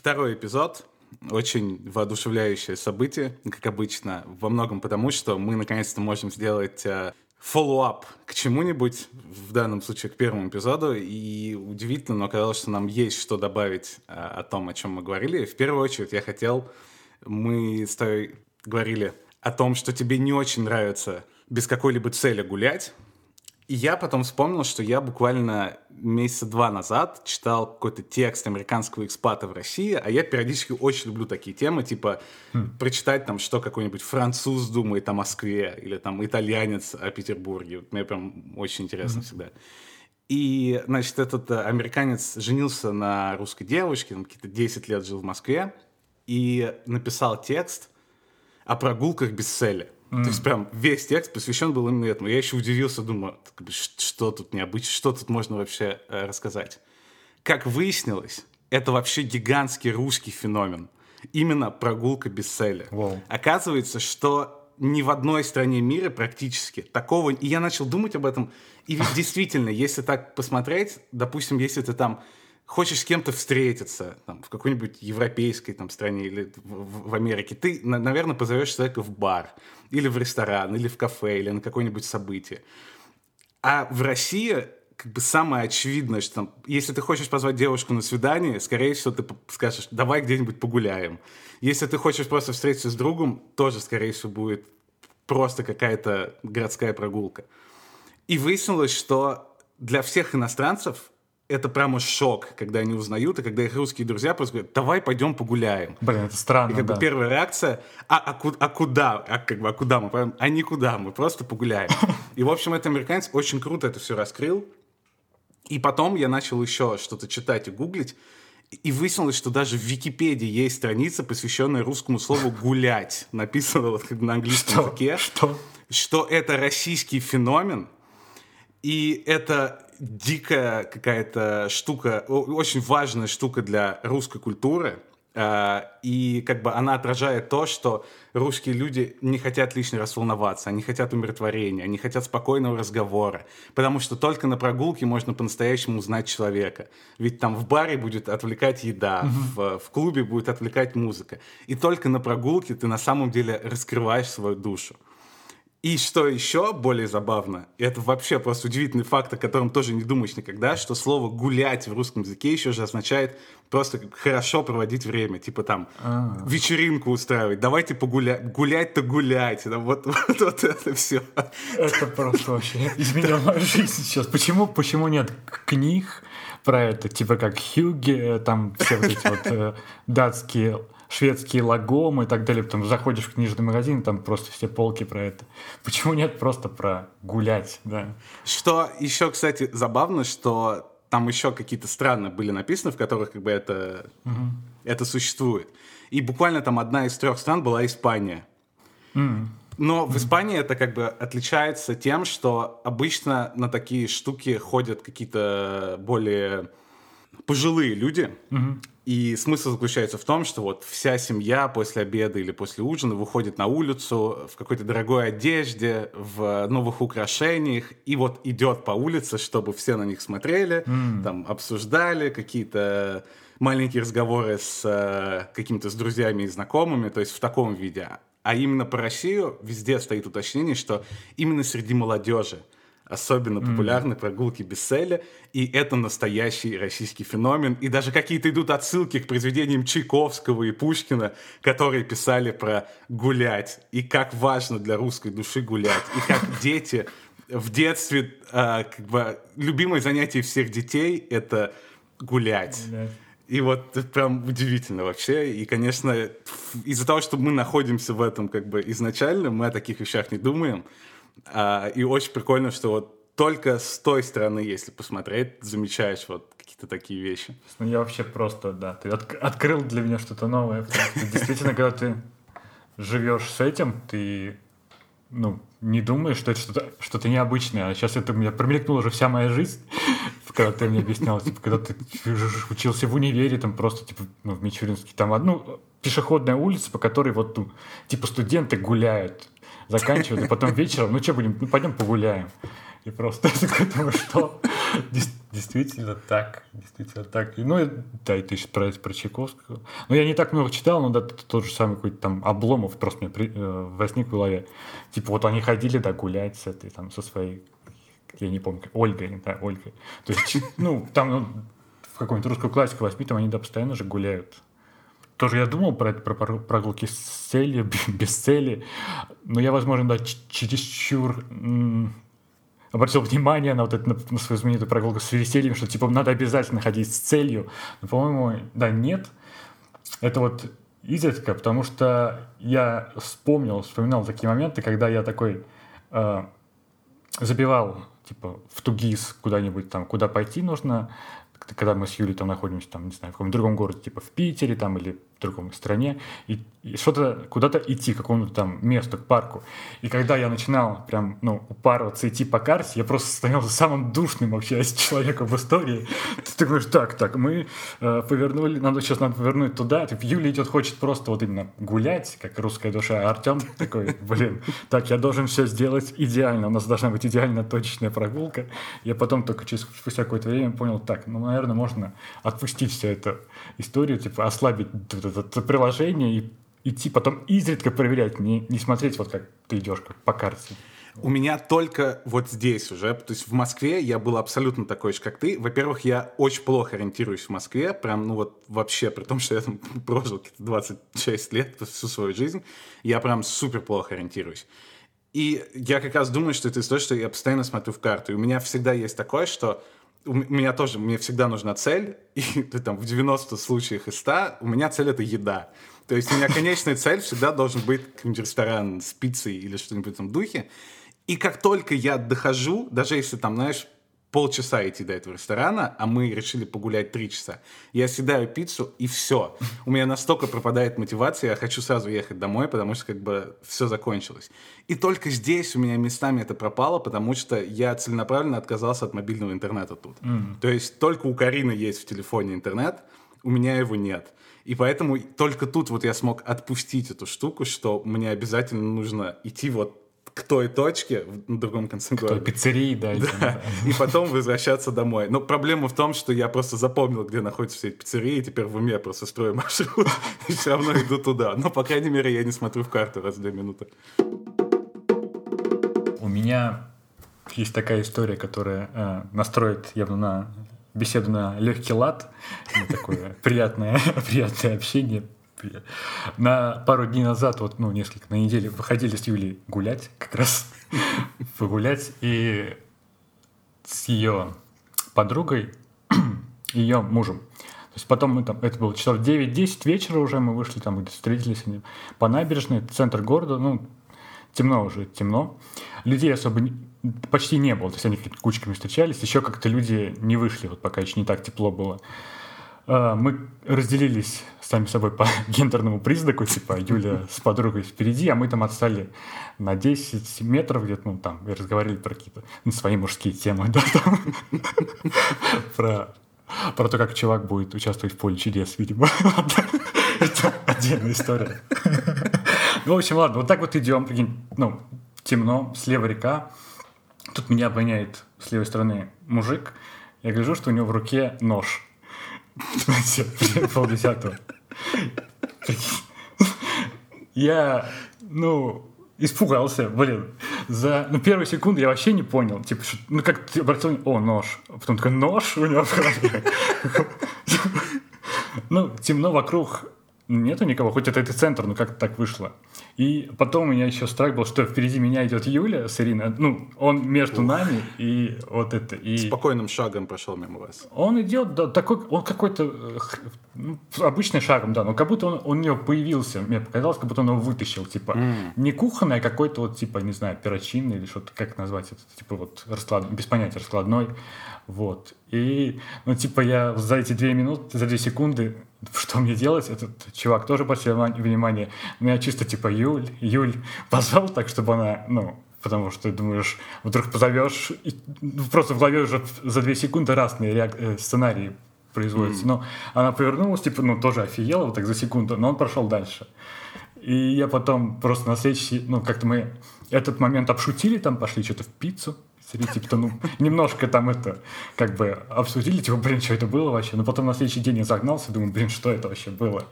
Второй эпизод. Очень воодушевляющее событие, как обычно, во многом потому, что мы наконец-то можем сделать э, follow-up к чему-нибудь, в данном случае к первому эпизоду, и удивительно, но оказалось, что нам есть что добавить э, о том, о чем мы говорили. В первую очередь я хотел, мы с тобой говорили о том, что тебе не очень нравится без какой-либо цели гулять, и я потом вспомнил, что я буквально месяца два назад читал какой-то текст американского экспата в России, а я периодически очень люблю такие темы, типа хм. прочитать там, что какой-нибудь француз думает о Москве, или там итальянец о Петербурге. Мне прям очень интересно mm-hmm. всегда. И, значит, этот э, американец женился на русской девушке, он какие-то 10 лет жил в Москве, и написал текст о прогулках без цели. Mm. То есть прям весь текст посвящен был именно этому. Я еще удивился, думаю, что тут необычно, что тут можно вообще э, рассказать. Как выяснилось, это вообще гигантский русский феномен. Именно прогулка без цели. Wow. Оказывается, что ни в одной стране мира практически такого... И я начал думать об этом. И ведь действительно, если так посмотреть, допустим, если ты там хочешь с кем-то встретиться там, в какой-нибудь европейской там, стране или в, в Америке, ты, на, наверное, позовешь человека в бар, или в ресторан, или в кафе, или на какое-нибудь событие. А в России как бы самое очевидное, что там, если ты хочешь позвать девушку на свидание, скорее всего, ты скажешь, давай где-нибудь погуляем. Если ты хочешь просто встретиться с другом, тоже, скорее всего, будет просто какая-то городская прогулка. И выяснилось, что для всех иностранцев это прямо шок, когда они узнают, и когда их русские друзья просто говорят, давай пойдем погуляем. Блин, это странно, И как да. бы первая реакция, а, а, а куда? А, как бы, а куда мы? А никуда, мы просто погуляем. И, в общем, этот американец очень круто это все раскрыл. И потом я начал еще что-то читать и гуглить, и выяснилось, что даже в Википедии есть страница, посвященная русскому слову «гулять». Написано вот как на английском что? языке. Что? Что это российский феномен, и это дикая какая-то штука, очень важная штука для русской культуры. А, и как бы она отражает то, что русские люди не хотят лишний раз волноваться, они хотят умиротворения, они хотят спокойного разговора, потому что только на прогулке можно по-настоящему узнать человека. Ведь там в баре будет отвлекать еда, mm-hmm. в, в клубе будет отвлекать музыка. И только на прогулке ты на самом деле раскрываешь свою душу. И что еще более забавно, это вообще просто удивительный факт, о котором тоже не думаешь никогда, что слово «гулять» в русском языке еще же означает просто хорошо проводить время, типа там А-а-а. вечеринку устраивать, давайте погулять, гулять-то гулять, да, вот, вот, вот это все. Это просто вообще изменило мою жизнь сейчас. Почему, почему нет книг про это, типа как Хьюги, там все вот эти вот э, датские шведские лагомы и так далее. Потом заходишь в книжный магазин, там просто все полки про это. Почему нет просто про гулять, да? Что еще, кстати, забавно, что там еще какие-то страны были написаны, в которых как бы это, угу. это существует. И буквально там одна из трех стран была Испания. Mm. Но в Испании это как бы отличается тем, что обычно на такие штуки ходят какие-то более пожилые люди. Mm-hmm. И смысл заключается в том, что вот вся семья после обеда или после ужина выходит на улицу в какой-то дорогой одежде, в новых украшениях, и вот идет по улице, чтобы все на них смотрели, mm. там обсуждали какие-то маленькие разговоры с э, какими-то с друзьями и знакомыми, то есть в таком виде. А именно по Россию везде стоит уточнение, что именно среди молодежи особенно популярны mm. прогулки без цели, и это настоящий российский феномен. И даже какие-то идут отсылки к произведениям Чайковского и Пушкина, которые писали про гулять, и как важно для русской души гулять, и как дети в детстве, э, как бы, любимое занятие всех детей — это гулять. И вот прям удивительно вообще. И, конечно, из-за того, что мы находимся в этом как бы изначально, мы о таких вещах не думаем. А, и очень прикольно, что вот только с той стороны, если посмотреть, замечаешь вот какие-то такие вещи. Ну, я вообще просто, да, ты от, открыл для меня что-то новое. Действительно, когда ты живешь с этим, ты ну, не думаешь, что это что-то что необычное. А сейчас это у меня промелькнула уже вся моя жизнь, когда ты мне объяснял, типа, когда ты учился в универе, там просто, типа, ну, в Мичуринске, там одну пешеходная улица, по которой вот, ну, типа, студенты гуляют заканчивают, и потом вечером, ну что будем, ну пойдем погуляем. И просто такой думаю, что Действительно так, действительно так. Ну, да, и ты еще про, про Чайковского. Ну, я не так много читал, но да, тот же самый какой-то там Обломов просто мне при, э, возник в голове. Типа вот они ходили, да, гулять с этой, там, со своей, я не помню, Ольгой, да, Ольгой. То есть, ну, там ну, в какую-нибудь русскую классику возьми, там они, да, постоянно же гуляют. Тоже я думал про это, про прогулки с целью, без цели, но я, возможно, да, чересчур обратил внимание на вот это, на, свою знаменитую прогулку с весельем, что типа надо обязательно ходить с целью. Но, по-моему, да, нет. Это вот изредка, потому что я вспомнил, вспоминал такие моменты, когда я такой э, забивал типа в тугис куда-нибудь там, куда пойти нужно, когда мы с Юлей там находимся, там, не знаю, в каком-то другом городе, типа в Питере там или другом стране, и, и что-то, куда-то идти, к какому-то там месту, к парку. И когда я начинал прям, ну, упарываться, идти по карте, я просто становился самым душным вообще человеком в истории. Ты думаешь, так, так, мы э, повернули, надо сейчас надо повернуть туда, типа, Юля идет, хочет просто вот именно гулять, как русская душа, а Артем такой, блин, так, я должен все сделать идеально, у нас должна быть идеально точечная прогулка. Я потом только через спустя какое-то время понял, так, ну, наверное, можно отпустить всю эту историю, типа, ослабить это приложение и идти потом изредка проверять, не, не смотреть вот как ты идешь как по карте. У меня только вот здесь уже, то есть в Москве я был абсолютно такой же, как ты. Во-первых, я очень плохо ориентируюсь в Москве, прям, ну вот вообще, при том, что я там прожил 26 лет всю свою жизнь, я прям супер плохо ориентируюсь. И я как раз думаю, что это из-за того, что я постоянно смотрю в карту. И у меня всегда есть такое, что у меня тоже, мне всегда нужна цель, и там в 90 случаях из 100 у меня цель — это еда. То есть у меня конечная цель всегда должен быть какой-нибудь ресторан с пиццей или что-нибудь в этом духе. И как только я дохожу, даже если там, знаешь, полчаса идти до этого ресторана, а мы решили погулять три часа. Я съедаю пиццу, и все. У меня настолько пропадает мотивация, я хочу сразу ехать домой, потому что как бы все закончилось. И только здесь у меня местами это пропало, потому что я целенаправленно отказался от мобильного интернета тут. Mm. То есть только у Карины есть в телефоне интернет, у меня его нет. И поэтому только тут вот я смог отпустить эту штуку, что мне обязательно нужно идти вот к той точке в другом конце к города. К той пиццерии, да. да. И потом возвращаться домой. Но проблема в том, что я просто запомнил, где находятся все эти пиццерии, и теперь в уме просто строю маршрут, и все равно иду туда. Но, по крайней мере, я не смотрю в карту раз в две минуты. У меня есть такая история, которая э, настроит явно на беседу на легкий лад, на такое приятное, приятное общение, на пару дней назад, вот, ну, несколько, на неделю выходили с Юлей гулять, как раз погулять, и с ее подругой, ее мужем. То есть потом мы там, это было часов 9-10 вечера уже, мы вышли там, где встретились они по набережной, центр города, ну, темно уже, темно. Людей особо почти не было, то есть они кучками встречались, еще как-то люди не вышли, вот пока еще не так тепло было. А, мы разделились сами собой по гендерному признаку, типа Юля с подругой впереди, а мы там отстали на 10 метров где-то, ну там, и разговаривали про какие-то ну, свои мужские темы, да, там, про, про то, как чувак будет участвовать в поле чудес, видимо. Это отдельная история. Ну, в общем, ладно, вот так вот идем, ну, темно, слева река, тут меня обгоняет с левой стороны мужик, я гляжу, что у него в руке нож. Полдесятого. Я, ну, испугался, блин. За ну, первую секунду я вообще не понял. Типа, что, ну как ты обратил, о, нож. А потом такой, нож у него в голове. Ну, темно вокруг, нету никого, хоть это, это центр, но как-то так вышло. И потом у меня еще страх был, что впереди меня идет Юля с Ириной. Ну, он между Ух. нами и вот это. И... Спокойным шагом прошел мимо вас. Он идет, да, такой, он какой-то ну, обычным шагом, да, но как будто он, он у него появился. Мне показалось, как будто он его вытащил. Типа, mm. не кухонный, а какой-то вот, типа, не знаю, перочинный или что-то, как назвать это, типа вот расклад, без понятия раскладной. Вот. И, ну, типа, я за эти две минуты, за две секунды что мне делать? Этот чувак тоже обратил внимание. Меня чисто типа Юль, Юль позвал так, чтобы она, ну, потому что ты думаешь, вдруг позовешь, и, ну, просто в голове уже за две секунды разные реак- э, сценарии производятся. Mm. Но она повернулась, типа, ну, тоже офигела вот так за секунду, но он прошел дальше. И я потом просто на следующий, ну, как-то мы этот момент обшутили, там пошли что-то в пиццу, пиццерии, типа, ну, немножко там это, как бы, обсудили, типа, блин, что это было вообще? Но потом на следующий день я загнался, думаю, блин, что это вообще было?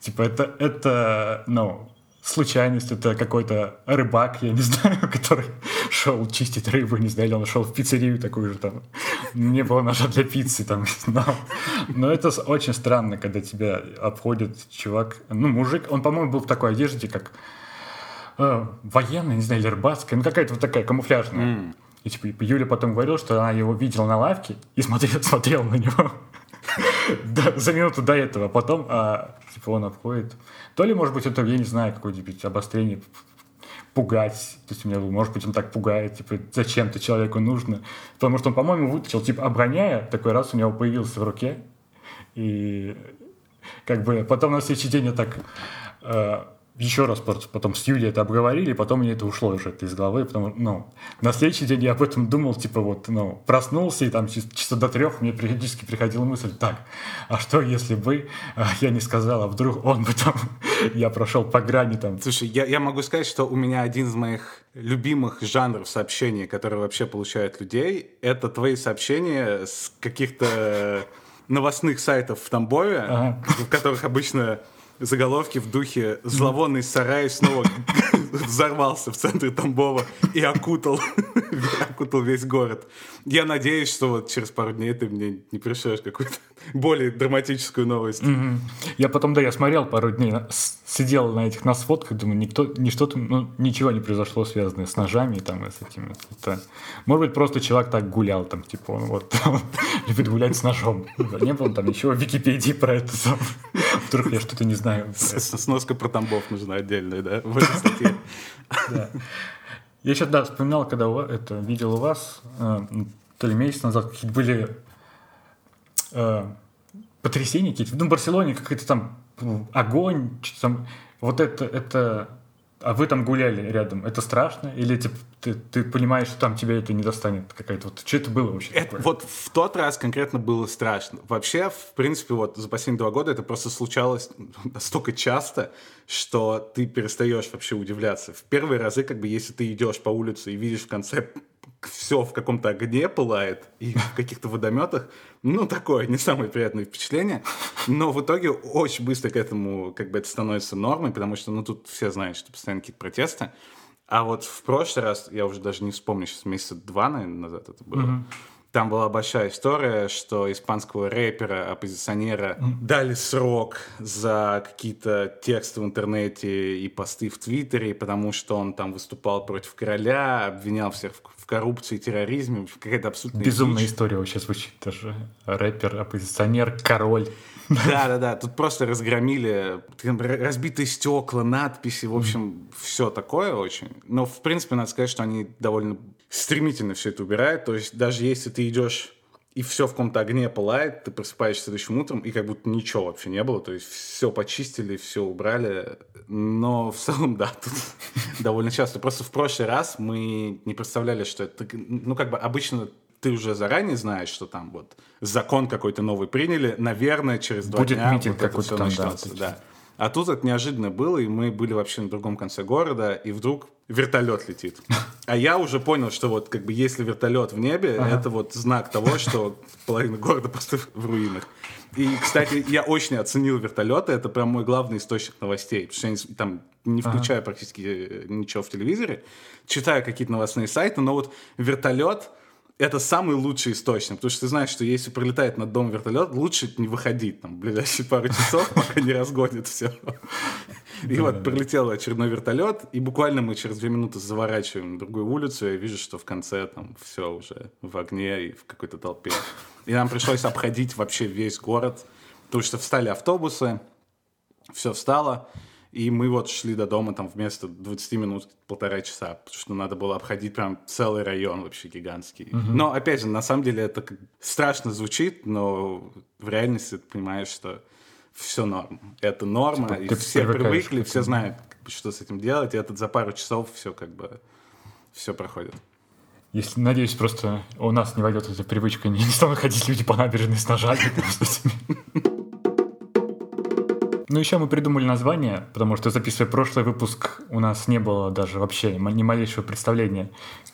Типа, это, это, ну, случайность, это какой-то рыбак, я не знаю, который шел чистить рыбу, не знаю, или он шел в пиццерию такую же там. Не было ножа для пиццы там. Но, но это очень странно, когда тебя обходит чувак, ну, мужик, он, по-моему, был в такой одежде, как э, военный, не знаю, или рыбацкая, ну, какая-то вот такая камуфляжная. Mm. И типа Юля потом говорила, что она его видела на лавке и смотрела, смотрела на него за минуту до этого. Потом а, типа он обходит то ли, может быть, это, я не знаю, какое-нибудь обострение пугать. То есть у меня, может быть, он так пугает, типа, зачем-то человеку нужно. Потому что он, по-моему, вытащил, типа, оброняя, такой раз у него появился в руке. И как бы потом на следующий день я так э, еще раз потом с Юлей это обговорили, и потом мне это ушло уже это из головы, потому ну, на следующий день я об этом думал, типа вот, ну, проснулся, и там чисто до трех мне периодически приходила мысль, так, а что если бы а, я не сказал, а вдруг он бы там, я прошел по грани там. Слушай, я, я могу сказать, что у меня один из моих любимых жанров сообщений, которые вообще получают людей, это твои сообщения с каких-то новостных сайтов в Тамбове, ага. в которых обычно заголовки в духе «Зловонный сарай снова взорвался в центре Тамбова и окутал, окутал весь город». Я надеюсь, что вот через пару дней ты мне не пришлешь какую-то более драматическую новость. Mm-hmm. Я потом, да, я смотрел пару дней, сидел на этих нас фотках, думаю, никто, ни что-то, ну, ничего не произошло связанное с ножами там и с этим. Это, может быть, просто человек так гулял там, типа, он вот любит гулять с ножом. Не было там ничего в Википедии про это. Вдруг я что-то не знаю. Сноска про Тамбов нужна отдельная, да, в этой статье. Я сейчас, да, вспоминал, когда это видел у вас, э, то ли месяц назад, какие-то были э, потрясения какие-то. Ну, в Барселоне какой-то там ну, огонь, что там. Вот это, это... А вы там гуляли рядом. Это страшно? Или типа, ты, ты понимаешь, что там тебя это не достанет какая-то? Вот что это было вообще это, такое? Вот в тот раз конкретно было страшно. Вообще, в принципе, вот за последние два года это просто случалось настолько часто, что ты перестаешь вообще удивляться. В первые разы, как бы, если ты идешь по улице и видишь в конце все в каком-то огне пылает и в каких-то водометах. Ну, такое не самое приятное впечатление. Но в итоге очень быстро к этому как бы это становится нормой, потому что, ну, тут все знают, что постоянно какие-то протесты. А вот в прошлый раз, я уже даже не вспомню, сейчас месяца два, наверное, назад это было, mm-hmm. Там была большая история, что испанского рэпера, оппозиционера mm. дали срок за какие-то тексты в интернете и посты в Твиттере, потому что он там выступал против короля, обвинял всех в, коррупции, терроризме. Какая-то абсолютно Безумная дичь. история вообще звучит даже. Рэпер, оппозиционер, король. Да-да-да, тут просто разгромили разбитые стекла, надписи, в общем, все такое очень. Но, в принципе, надо сказать, что они довольно стремительно все это убирает. То есть даже если ты идешь и все в каком-то огне пылает, ты просыпаешься следующим утром, и как будто ничего вообще не было. То есть все почистили, все убрали. Но в целом, да, тут довольно часто. Просто в прошлый раз мы не представляли, что это... Ну, как бы обычно ты уже заранее знаешь, что там вот закон какой-то новый приняли, наверное, через два Будет дня митинг вот какой-то там, начнется. Да, да. А тут это неожиданно было, и мы были вообще на другом конце города, и вдруг вертолет летит. А я уже понял, что вот как бы если вертолет в небе, ага. это вот знак того, что половина города просто в руинах. И, кстати, я очень оценил вертолеты, это прям мой главный источник новостей, потому что я там не включаю ага. практически э, ничего в телевизоре, читаю какие-то новостные сайты, но вот вертолет это самый лучший источник, потому что ты знаешь, что если пролетает над домом вертолет, лучше не выходить там в ближайшие пару часов, пока не разгонит все. И вот прилетел очередной вертолет, и буквально мы через две минуты заворачиваем на другую улицу, и я вижу, что в конце там все уже в огне и в какой-то толпе. И нам пришлось обходить вообще весь город, потому что встали автобусы, все встало, и мы вот шли до дома там вместо 20 минут полтора часа, потому что надо было обходить прям целый район вообще гигантский. Угу. Но, опять же, на самом деле это страшно звучит, но в реальности ты понимаешь, что все норм. Это норма, типа, и все привыкли, все знают, что с этим делать, и этот за пару часов все как бы все проходит. Если, надеюсь, просто у нас не войдет эта привычка, не станут ходить люди по набережной с ножами. Ну, еще мы придумали название, потому что, записывая прошлый выпуск, у нас не было даже вообще ни малейшего представления,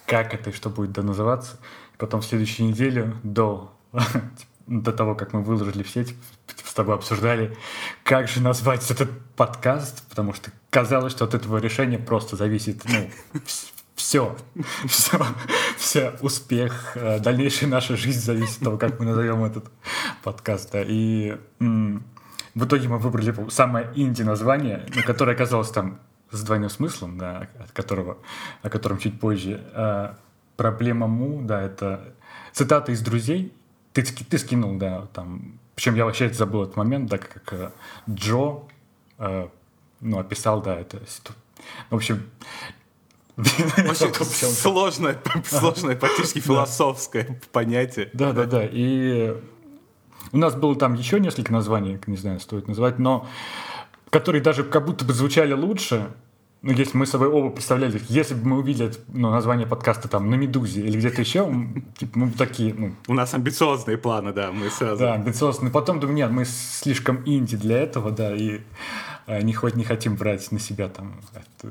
как это и что будет да называться. Потом в следующую неделю до до того, как мы выложили в сеть, с тобой обсуждали, как же назвать этот подкаст, потому что казалось, что от этого решения просто зависит, ну, все, все, все, успех, э, дальнейшая наша жизнь зависит от того, как мы назовем этот подкаст. Да. И в итоге мы выбрали самое инди название, ну, которое оказалось там с двойным смыслом, да, от которого, о котором чуть позже. А, проблема Му, да, это цитата из «Друзей», ты, ты скинул, да, там, причем я вообще забыл этот момент, да, как э, Джо, э, ну, описал, да, это, в общем, очень сложное, сложное, практически философское понятие. Да, да, да. И у нас было там еще несколько названий, не знаю, стоит называть, но которые даже как будто бы звучали лучше, ну, если мы с собой оба представляли, если бы мы увидели ну, название подкаста там на Медузе или где-то еще, типа, мы такие, ну... У нас амбициозные планы, да, мы сразу... Да, амбициозные. Потом думаю, нет, мы слишком инди для этого, да, и э, не, хоть не хотим брать на себя там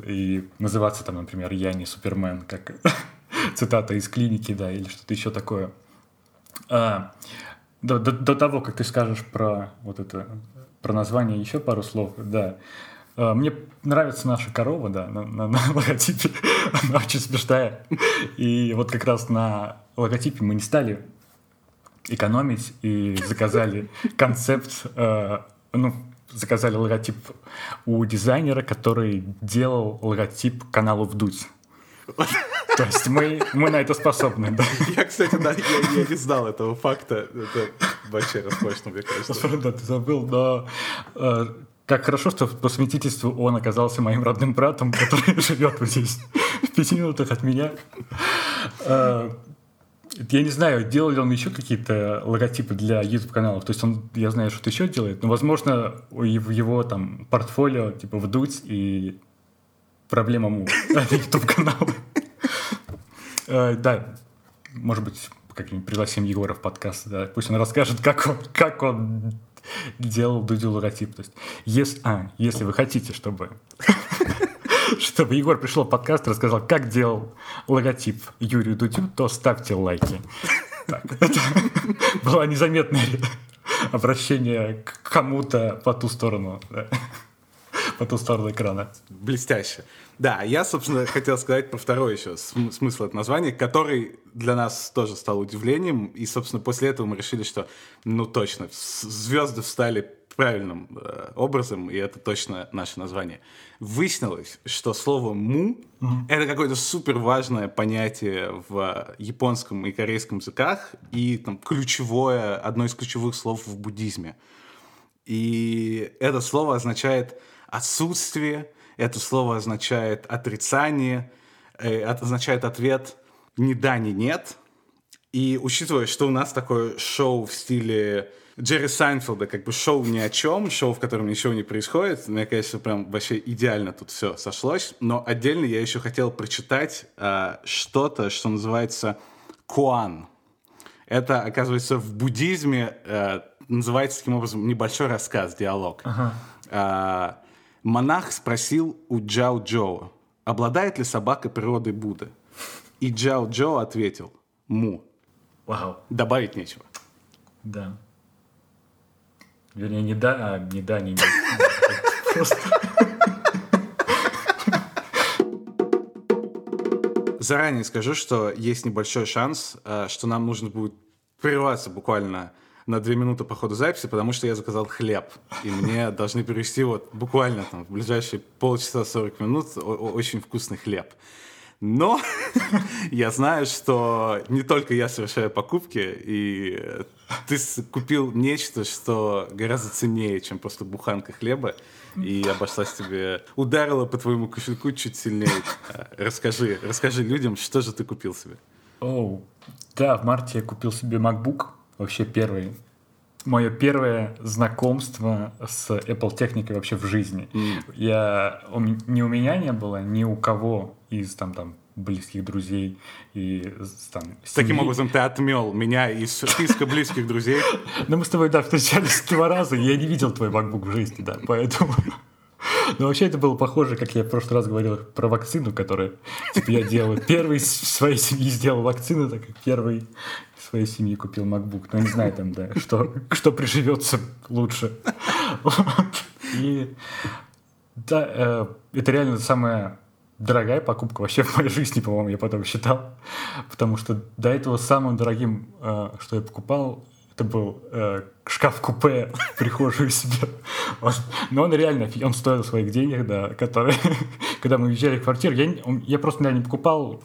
и называться там, например, «Я не Супермен», как цитата из клиники, да, или что-то еще такое. А, до, до, до того, как ты скажешь про вот это, про название еще пару слов, да, а, мне нравится наша корова, да, на, на, на логотипе. Она очень смешная. И вот как раз на логотипе мы не стали экономить и заказали концепт, э, ну, заказали логотип у дизайнера, который делал логотип каналу «Вдуть». То есть мы, мы на это способны, да. Я, кстати, да, я, я не знал этого факта. Это вообще роскошно, мне кажется. Да, ты забыл, но э, как хорошо, что по совместительству он оказался моим родным братом, который живет вот здесь, в пяти минутах от меня. А, я не знаю, делал ли он еще какие-то логотипы для YouTube-каналов. То есть он, я знаю, что еще делает, но, возможно, в его там портфолио типа вдуть и проблема му YouTube-канала. А, да, может быть, как-нибудь пригласим Егора в подкаст, да, пусть он расскажет, как он, как он делал Дудю логотип. То есть, если, а, если вы хотите, чтобы чтобы Егор пришел в подкаст и рассказал, как делал логотип Юрию Дудю, то ставьте лайки. Это было незаметное обращение к кому-то по ту сторону, по ту сторону экрана. Блестяще. Да, я, собственно, хотел сказать про второй еще смысл этого названия, который для нас тоже стал удивлением. И, собственно, после этого мы решили, что, ну, точно, звезды встали правильным э, образом, и это точно наше название. Выяснилось, что слово «му» mm-hmm. — это какое-то супер важное понятие в японском и корейском языках, и там ключевое, одно из ключевых слов в буддизме. И это слово означает отсутствие, это слово означает отрицание, э, означает ответ ни да, ни нет. И учитывая, что у нас такое шоу в стиле Джерри Сайнфилда, как бы шоу ни о чем, шоу, в котором ничего не происходит, мне, конечно, прям вообще идеально тут все сошлось. Но отдельно я еще хотел прочитать э, что-то, что называется куан. Это, оказывается, в буддизме э, называется таким образом небольшой рассказ, диалог. Ага. Монах спросил у Джао Джоу, обладает ли собака природой Будды? И Джао Джоу ответил, му. Вау. Добавить нечего. Да. Вернее, не да, а не да, не нет. Просто... Заранее скажу, что есть небольшой шанс, э, что нам нужно будет прерваться буквально на две минуты по ходу записи, потому что я заказал хлеб. И мне должны привезти вот буквально там в ближайшие полчаса 40 минут очень вкусный хлеб. Но я знаю, что не только я совершаю покупки, и ты купил нечто, что гораздо ценнее, чем просто буханка хлеба, и обошлась тебе, ударила по твоему кошельку чуть сильнее. Расскажи, расскажи людям, что же ты купил себе. Оу, да, в марте я купил себе MacBook вообще первый мое первое знакомство с Apple техникой вообще в жизни. Mm. Я, ни у меня не было, ни у кого из там, там близких друзей. И там, Таким образом, ты отмел меня из списка близких друзей. Ну, мы с тобой, да, встречались два раза, я не видел твой MacBook в жизни, да, поэтому... Но вообще это было похоже, как я в прошлый раз говорил про вакцину, которую типа, я делал. Первый в своей семье сделал вакцину, так как первый своей семье купил MacBook. Но не знаю там, да, что, что приживется лучше. И да, э, это реально самая дорогая покупка вообще в моей жизни, по-моему, я потом считал. Потому что до этого самым дорогим, э, что я покупал, это был э, шкаф-купе в прихожую себе. Он, но он реально, он стоил своих денег, да, которые, когда мы уезжали в квартиру, я, я просто, наверное, не покупал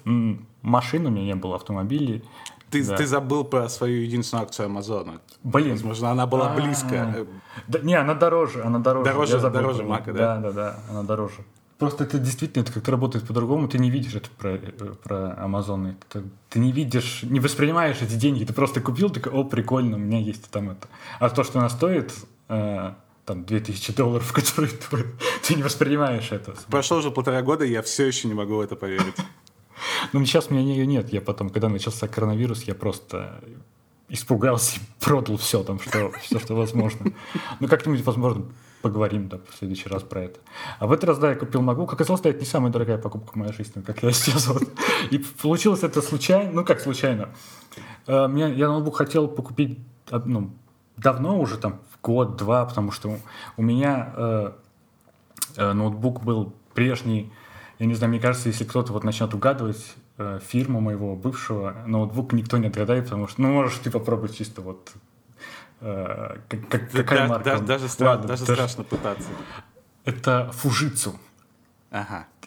машину, у меня не было автомобилей. Ты, да. ты забыл про свою единственную акцию Амазона. Блин. Возможно, она была А-а-а. близко. Да, не, она дороже, она дороже. Дороже, дороже Мака, да? Да, да, да, она дороже. Просто это действительно это как-то работает по-другому, ты не видишь это про, про Amazon. Это, ты не видишь, не воспринимаешь эти деньги, ты просто купил, такой, о, прикольно, у меня есть там это. А то, что она стоит, э, там, 2000 долларов, которые ты, ты не воспринимаешь это. Прошло уже полтора года, я все еще не могу в это поверить. Ну, сейчас у меня ее нет. Я потом, когда начался коронавирус, я просто испугался и продал все там, что, все, что возможно. Ну, как-нибудь, возможно, поговорим да, в следующий раз про это. А в этот раз, да, я купил MacBook. Оказалось, это не самая дорогая покупка в моей жизни, как я сейчас вот. И получилось это случайно, ну как случайно. Uh, меня, я ноутбук хотел покупить ну, давно уже, там, год-два, потому что у меня uh, uh, ноутбук был прежний, я не знаю, мне кажется, если кто-то вот начнет угадывать фирму моего бывшего, ноутбук никто не отгадает, потому что, ну, можешь ты попробовать чисто вот Э, как, как, какая да, марка? Да, даже стра- Ладно, даже, даже страшно пытаться. Это Фужицу. Ага.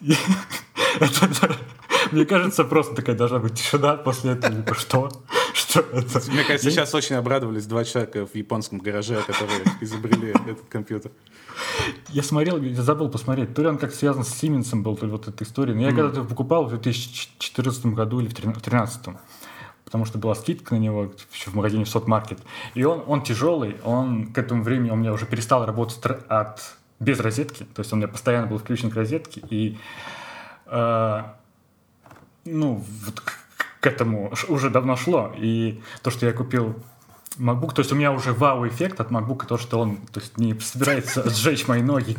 Мне кажется, просто такая должна быть тишина после этого. Типа, что? Что это? Мне кажется, сейчас очень обрадовались два человека в японском гараже, которые изобрели этот компьютер. Я смотрел, я забыл посмотреть, то ли он как связан с Сименсом был, то ли вот эта история. Но я когда-то покупал в 2014 году или в 2013 потому что была скидка на него еще в магазине Сотмаркет. И он, он тяжелый, он к этому времени у меня уже перестал работать от, без розетки, то есть он у меня постоянно был включен к розетке, и э, ну, вот к, этому уже давно шло. И то, что я купил MacBook, то есть у меня уже вау-эффект от MacBook, то, что он то есть, не собирается сжечь мои ноги,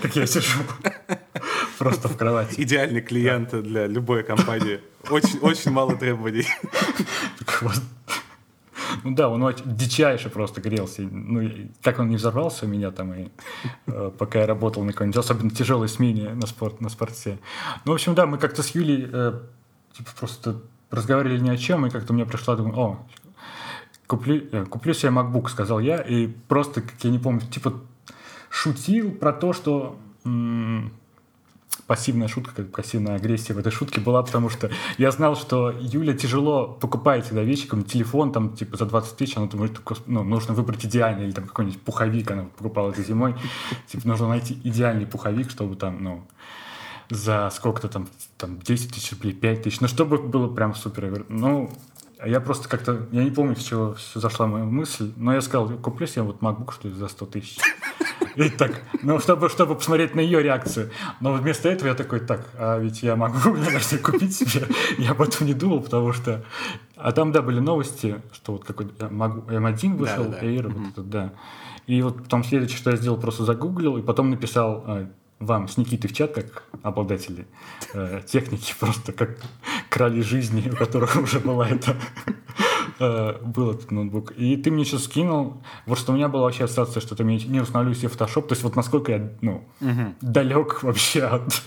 как я сижу просто в кровати. Идеальный клиент для любой компании. Очень, очень мало требований. Ну да, он очень дичайше просто грелся. Ну, как он не взорвался у меня там, и, э, пока я работал на какой-нибудь особенно тяжелой смене на, спорт, на спорте. Ну, в общем, да, мы как-то с Юлей э, просто разговаривали ни о чем, и как-то мне пришла, думаю, о, куплю, э, куплю себе MacBook, сказал я, и просто, как я не помню, типа шутил про то, что пассивная шутка, как пассивная агрессия в этой шутке была, потому что я знал, что Юля тяжело покупает всегда вещи, как телефон там типа за 20 тысяч, она думает, ну, нужно выбрать идеальный, или там какой-нибудь пуховик она покупала этой зимой, типа нужно найти идеальный пуховик, чтобы там, ну, за сколько-то там, там 10 тысяч рублей, 5 тысяч, ну, чтобы было прям супер. Я говорю, ну, я просто как-то, я не помню, с чего зашла моя мысль, но я сказал, куплю себе вот MacBook, что ли, за 100 тысяч. И так, ну, чтобы, чтобы посмотреть на ее реакцию. Но вместо этого я такой, так, а ведь я могу, наверное, купить себе. Я об этом не думал, потому что... А там, да, были новости, что вот какой М1 вышел, да, да. Air, вот этот, да. И вот потом следующее, что я сделал, просто загуглил, и потом написал а, вам с Никитой в чат, как обладатели э, техники, просто как крали жизни, у которых уже была это Э, был этот ноутбук. И ты мне сейчас скинул, вот что у меня была вообще ассоциация, что ты мне не установлю себе Photoshop, то есть вот насколько я, ну, угу. далек вообще от,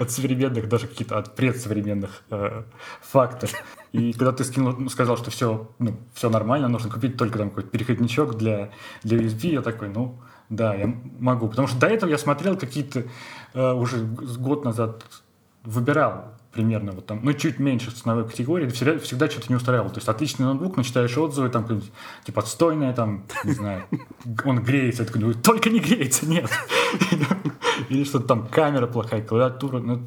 от современных, даже каких-то от предсовременных э, фактов. И когда ты скинул, сказал, что все, ну, все нормально, нужно купить только там какой-то переходничок для, для USB, я такой, ну, да, я могу. Потому что до этого я смотрел какие-то э, уже год назад выбирал примерно вот там, ну, чуть меньше ценовой категории, всегда, всегда что-то не устраивало. То есть отличный ноутбук, но читаешь отзывы, там, типа, отстойное, там, не знаю, он греется, такой, ну, только не греется, нет. Или что-то там, камера плохая, клавиатура, ну,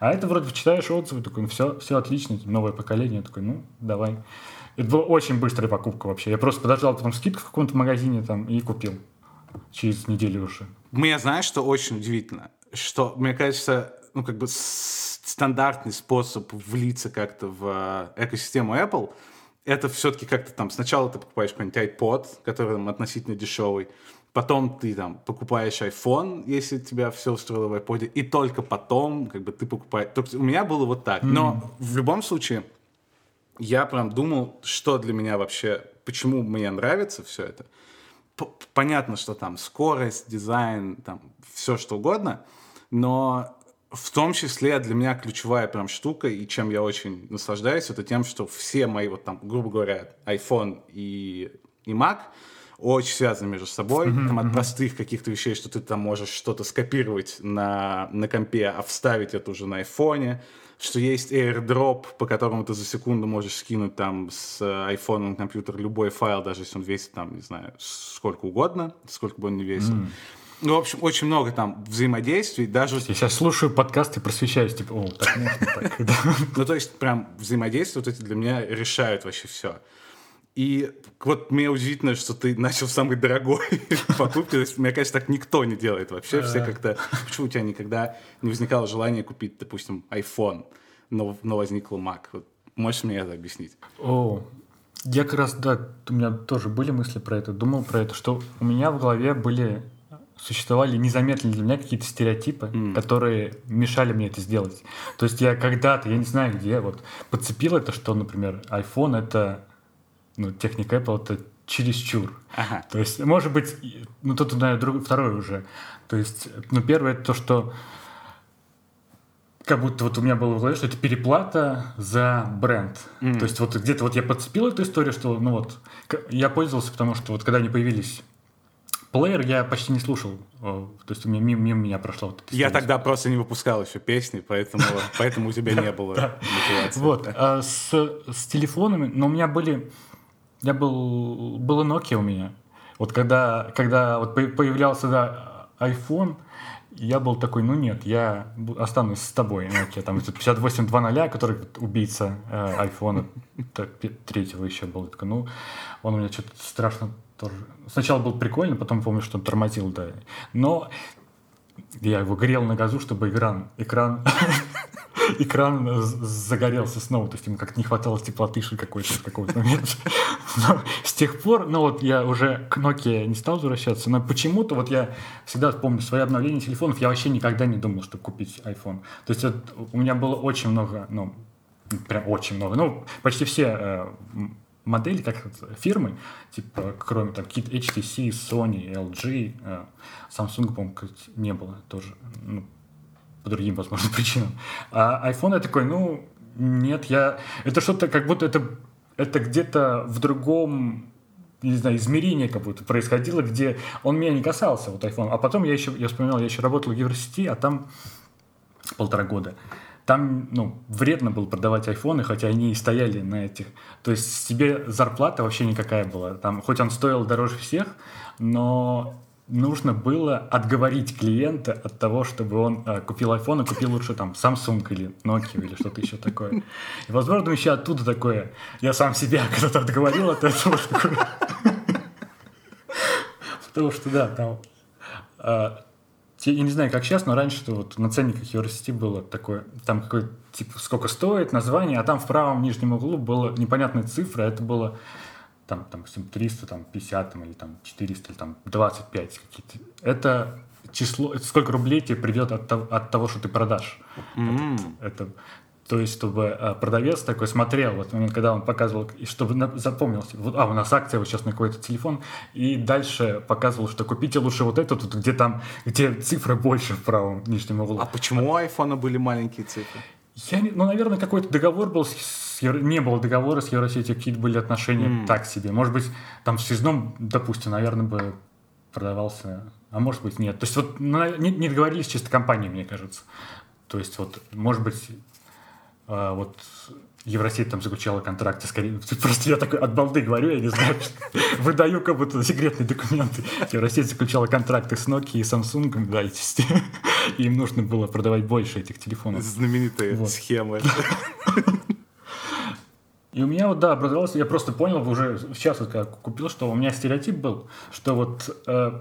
а это вроде читаешь отзывы, такой, ну, все, все отлично, новое поколение, такой, ну, давай. Это была очень быстрая покупка вообще. Я просто подождал потом скидку в каком-то магазине там и купил. Через неделю уже. Мне знаешь, что очень удивительно? Что, мне кажется, ну, как бы стандартный способ влиться как-то в э, экосистему Apple, это все-таки как-то там сначала ты покупаешь какой-нибудь iPod, который там относительно дешевый, потом ты там покупаешь iPhone, если тебя все устроило в iPod, и только потом как бы ты покупаешь... Только у меня было вот так. Но mm. в любом случае я прям думал, что для меня вообще, почему мне нравится все это. Понятно, что там скорость, дизайн, там все что угодно, но в том числе для меня ключевая прям штука, и чем я очень наслаждаюсь, это тем, что все мои, вот там, грубо говоря, iPhone и, и Mac очень связаны между собой. Mm-hmm, там, от mm-hmm. простых каких-то вещей, что ты там можешь что-то скопировать на, на компе, а вставить это уже на iPhone, что есть AirDrop, по которому ты за секунду можешь скинуть там с iPhone на компьютер любой файл, даже если он весит там, не знаю, сколько угодно, сколько бы он ни весил. Mm. Ну, в общем, очень много там взаимодействий, даже... Я сейчас слушаю подкаст и просвещаюсь, типа, о, так можно, так. Ну, то есть, прям взаимодействия вот эти для меня решают вообще все. И вот мне удивительно, что ты начал самый дорогой покупки. То есть, мне кажется, так никто не делает вообще. Все как-то... Почему у тебя никогда не возникало желания купить, допустим, iPhone, но, но возникла Mac? Вот, можешь мне это объяснить? О, я как раз, да, у меня тоже были мысли про это, думал про это, что у меня в голове были существовали незаметные для меня какие-то стереотипы, mm. которые мешали мне это сделать. То есть я когда-то, я не знаю где, вот подцепил это, что, например, iPhone это, ну, техника Apple это чересчур. Ага. То есть, может быть, ну тут, наверное, друг, второй уже. То есть, ну, первое это то, что как будто вот у меня было в голове, что это переплата за бренд. Mm. То есть вот где-то вот я подцепил эту историю, что ну вот я пользовался, потому что вот когда они появились Плеер я почти не слушал, то есть у меня мимо, мимо меня прошло. Вот я тогда просто не выпускал еще песни, поэтому, поэтому у тебя не было мотивации. Вот, а с телефонами, но у меня были, я был, было Nokia у меня. Вот когда, когда вот появлялся да, iPhone, я был такой, ну нет, я останусь с тобой, Nokia, там 5820, который убийца э, айфона третьего еще был. Такой, ну, он у меня что-то страшно тоже. Сначала был прикольно, потом помню, что он тормозил, да. Но я его грел на газу, чтобы экран, экран, экран загорелся снова. То есть ему как-то не хватало теплоты что какой-то в какой-то момент. Но с тех пор, ну вот я уже к Nokia не стал возвращаться, но почему-то вот я всегда помню свои обновления телефонов, я вообще никогда не думал, чтобы купить iPhone. То есть вот, у меня было очень много, ну, прям очень много, ну, почти все э, модели, как фирмы, типа, кроме там какие-то HTC, Sony, LG, э, Samsung, по-моему, не было тоже, ну, по другим, возможно, причинам. А iPhone я такой, ну, нет, я... Это что-то, как будто это, это где-то в другом не знаю, измерение как будто происходило, где он меня не касался, вот iPhone. А потом я еще, я вспоминал, я еще работал в университете, а там полтора года там, ну, вредно было продавать айфоны, хотя они и стояли на этих. То есть тебе зарплата вообще никакая была. Там, хоть он стоил дороже всех, но нужно было отговорить клиента от того, чтобы он э, купил iPhone и купил лучше там Samsung или Nokia или что-то еще такое. И, возможно, еще оттуда такое. Я сам себя когда-то отговорил от этого. Потому что, да, там а, я не знаю, как сейчас, но раньше вот на ценниках Евросети было такое, там какой типа сколько стоит название, а там в правом нижнем углу была непонятная цифра, это было там, там 300, там 50, там, или там 400, или там 25 какие-то. Это число, это сколько рублей тебе придет от, от того, что ты продашь. Mm-hmm. Это, это то есть, чтобы э, продавец такой смотрел, вот момент, когда он показывал, и чтобы запомнился, вот, а, у нас акция вот сейчас на какой-то телефон, и дальше показывал, что купите лучше вот этот, вот, где там, где цифры больше в правом нижнем углу. А почему у айфона были маленькие цифры? Я не, ну, наверное, какой-то договор был, с, с, не было договора с Евросетью, какие-то были отношения mm. так себе. Может быть, там в связном, допустим, наверное, бы продавался, а может быть, нет. То есть вот не, не договорились чисто компании, мне кажется. То есть вот, может быть, а, вот Евросеть там заключала контракты, скорее, просто я такой от балды говорю, я не знаю, выдаю как будто секретные документы. Евросеть заключала контракты с Nokia и Samsung, да, и им нужно было продавать больше этих телефонов. Знаменитые вот. схемы. И у меня вот, да, образовался, я просто понял уже сейчас, вот, когда купил, что у меня стереотип был, что вот э,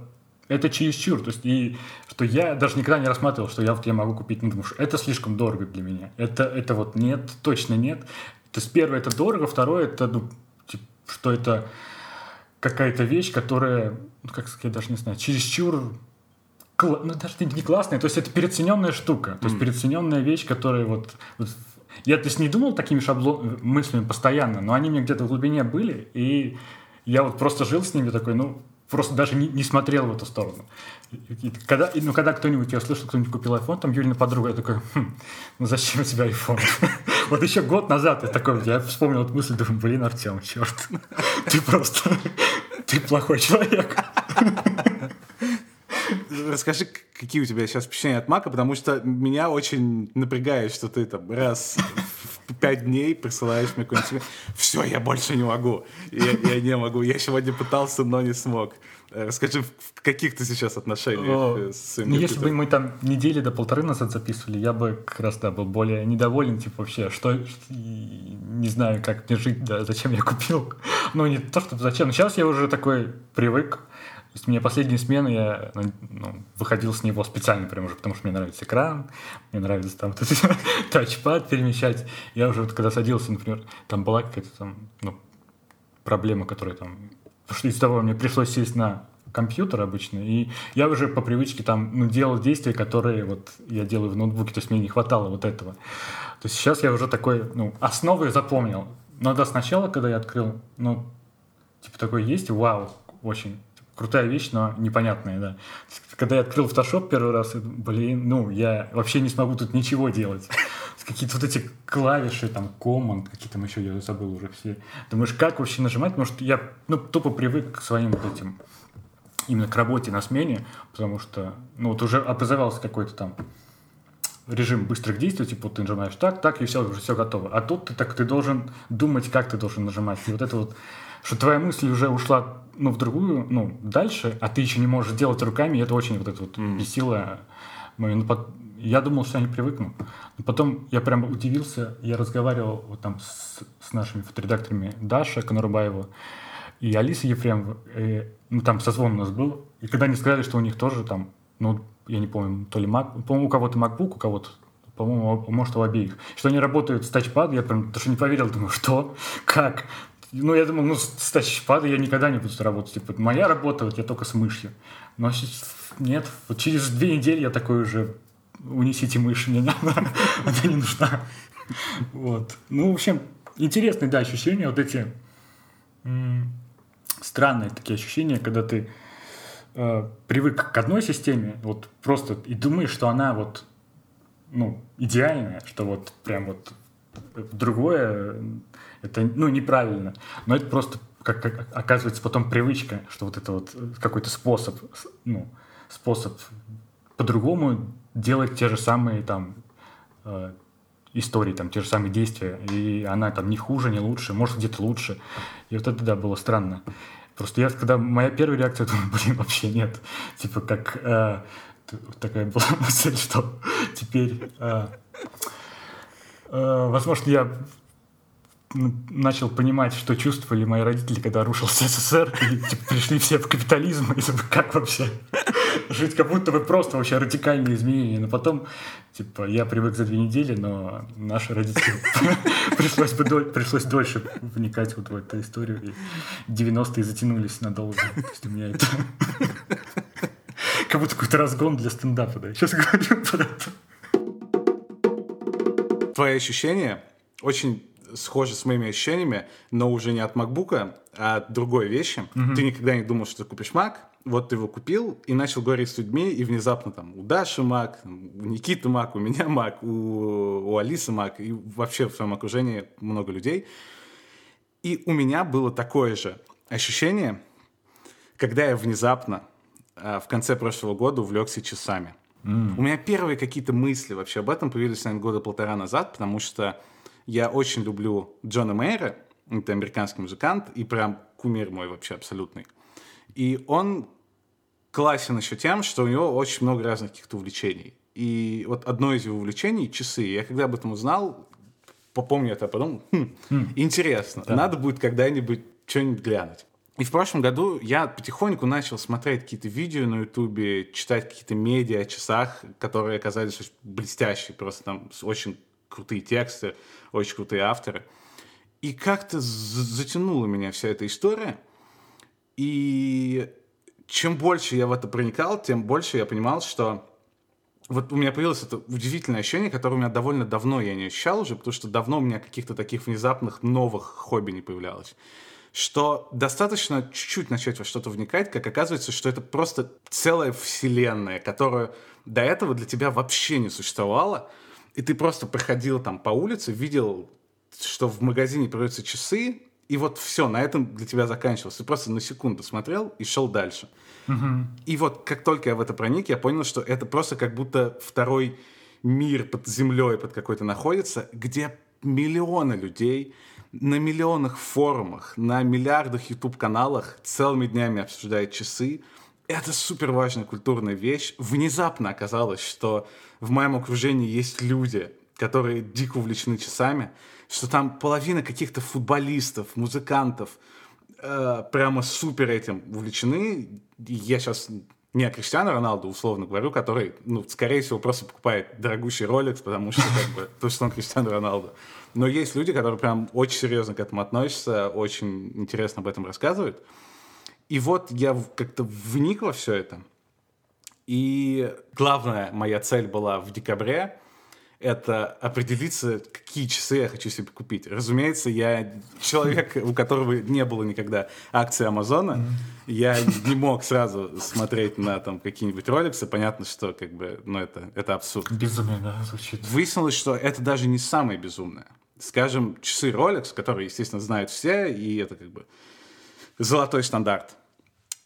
это чересчур. То есть, и что я даже никогда не рассматривал, что я вот я могу купить, ну, потому что это слишком дорого для меня. Это, это вот нет, точно нет. То есть, первое, это дорого, второе, это, ну, типа, что это какая-то вещь, которая, ну, как сказать, я даже не знаю, чересчур ну, даже не классная, то есть это переоцененная штука, то есть mm. переоцененная вещь, которая вот, вот я, то есть, не думал такими шаблон мыслями постоянно, но они мне где-то в глубине были, и я вот просто жил с ними такой, ну, просто даже не, не смотрел в эту сторону. И, когда, ну, когда кто-нибудь, я слышал, кто-нибудь купил iPhone, там Юлина подруга, я такой, хм, ну зачем у тебя iPhone? вот еще год назад я такой, я вспомнил эту мысль, думаю, блин, Артем, черт, ты просто, ты плохой человек. Расскажи, какие у тебя сейчас впечатления от Мака, потому что меня очень напрягает, что ты там раз в пять дней присылаешь мне какой-нибудь... Все, я больше не могу. Я, я не могу. Я сегодня пытался, но не смог. Расскажи, в каких ты сейчас отношениях О, э, с своим Ну, если бы мы там недели до полторы назад записывали, я бы как раз, да, был более недоволен, типа, вообще, что, не знаю, как мне жить, да, зачем я купил. Ну, не то, что зачем, сейчас я уже такой привык, то есть мне последние смены я ну, ну, выходил с него специально прям уже, потому что мне нравится экран, мне нравится там вот тачпад перемещать. Я уже вот когда садился, например, там была какая-то там ну, проблема, которая там... Потому что из того мне пришлось сесть на компьютер обычно, и я уже по привычке там ну, делал действия, которые вот я делаю в ноутбуке, то есть мне не хватало вот этого. То есть сейчас я уже такой, ну, основы запомнил. Но да, сначала, когда я открыл, ну, типа такой есть, вау, очень крутая вещь, но непонятная, да. Когда я открыл Photoshop первый раз, блин, ну, я вообще не смогу тут ничего делать. Какие-то вот эти клавиши, там, Command, какие там еще, я забыл уже все. Думаешь, как вообще нажимать? Что я, ну, тупо привык к своим вот этим, именно к работе на смене, потому что, ну, вот уже образовался какой-то там режим быстрых действий, типа ты нажимаешь так, так, и все, уже все готово. А тут ты так, ты должен думать, как ты должен нажимать. И вот это вот, что твоя мысль уже ушла ну, в другую, ну, дальше, а ты еще не можешь делать руками, и это очень вот это вот mm. бесило. Ну. Я думал, что я не привыкну. Но потом я прям удивился, я разговаривал вот там с, с нашими фоторедакторами Даша Конурбаева и Алиса Ефремова, и, ну, там созвон у нас был, и когда они сказали, что у них тоже там, ну, я не помню, то ли Mac, по-моему, у кого-то MacBook, у кого-то по-моему, может, у обеих. Что они работают с тачпад, я прям даже не поверил, думаю, что? Как? Ну, я думал, ну, с тачпада я никогда не буду работать. Типа, моя работа, вот я только с мышью. Но нет, вот через две недели я такой уже, унесите мышь, мне надо, она не нужна. Вот. Ну, в общем, интересные, да, ощущения, вот эти странные такие ощущения, когда ты э, привык к одной системе, вот просто и думаешь, что она вот, ну, идеальная, что вот прям вот другое это, ну, неправильно. Но это просто, как, как оказывается, потом привычка, что вот это вот какой-то способ, ну, способ по-другому делать те же самые там э, истории, там, те же самые действия. И она там не хуже, не лучше, может, где-то лучше. И вот это, да, было странно. Просто я, когда моя первая реакция, думаю, блин, вообще нет. Типа, как э, такая была мысль, что теперь, э, э, возможно, я начал понимать, что чувствовали мои родители, когда рушился СССР, и типа, пришли все в капитализм, и типа, как вообще жить, как будто бы просто вообще радикальные изменения. Но потом, типа, я привык за две недели, но наши родители пришлось бы пришлось дольше вникать вот в эту историю, и 90-е затянулись надолго. То есть у меня это как будто какой-то разгон для стендапа, да. Сейчас говорю про это. Твои ощущения очень схожи с моими ощущениями, но уже не от MacBook, а от другой вещи. Mm-hmm. Ты никогда не думал, что ты купишь Mac, вот ты его купил и начал говорить с людьми, и внезапно там у Даши Mac, у Никиты Mac, у меня Mac, у, у Алисы Mac, и вообще в своем окружении много людей. И у меня было такое же ощущение, когда я внезапно а, в конце прошлого года увлекся часами. Mm. У меня первые какие-то мысли вообще об этом появились, наверное, года полтора назад, потому что я очень люблю Джона Мейера, это американский музыкант, и прям кумир мой вообще абсолютный. И он классен еще тем, что у него очень много разных каких-то увлечений. И вот одно из его увлечений — часы. Я когда об этом узнал, попомню это, а потом, хм, хм. интересно, да. надо будет когда-нибудь что-нибудь глянуть. И в прошлом году я потихоньку начал смотреть какие-то видео на Ютубе, читать какие-то медиа о часах, которые оказались очень блестящие, просто там очень крутые тексты, очень крутые авторы. И как-то затянула меня вся эта история. И чем больше я в это проникал, тем больше я понимал, что вот у меня появилось это удивительное ощущение, которое у меня довольно давно я не ощущал уже, потому что давно у меня каких-то таких внезапных новых хобби не появлялось что достаточно чуть-чуть начать во что-то вникать, как оказывается, что это просто целая вселенная, которая до этого для тебя вообще не существовала, и ты просто проходил там по улице, видел, что в магазине продаются часы, и вот все, на этом для тебя заканчивалось. Ты просто на секунду смотрел и шел дальше. Угу. И вот как только я в это проник, я понял, что это просто как будто второй мир под землей под какой-то находится, где миллионы людей на миллионах форумах, на миллиардах YouTube-каналах целыми днями обсуждает часы. Это супер важная культурная вещь. Внезапно оказалось, что в моем окружении есть люди, которые дико увлечены часами, что там половина каких-то футболистов, музыкантов э, прямо супер этим увлечены. Я сейчас не о Криштиану Роналду, условно говорю, который, ну, скорее всего, просто покупает дорогущий Rolex, потому что, как бы, то, что он Криштиану Роналду. Но есть люди, которые прям очень серьезно к этому относятся, очень интересно об этом рассказывают. И вот я как-то вник во все это. И главная моя цель была в декабре это определиться, какие часы я хочу себе купить. Разумеется, я человек, у которого не было никогда акции Амазона, я не мог сразу смотреть на там какие-нибудь роликсы. Понятно, что как бы, ну это, это абсурд. Безумие, да, звучит. Выяснилось, что это даже не самое безумное. Скажем, часы Rolex, которые, естественно, знают все, и это как бы золотой стандарт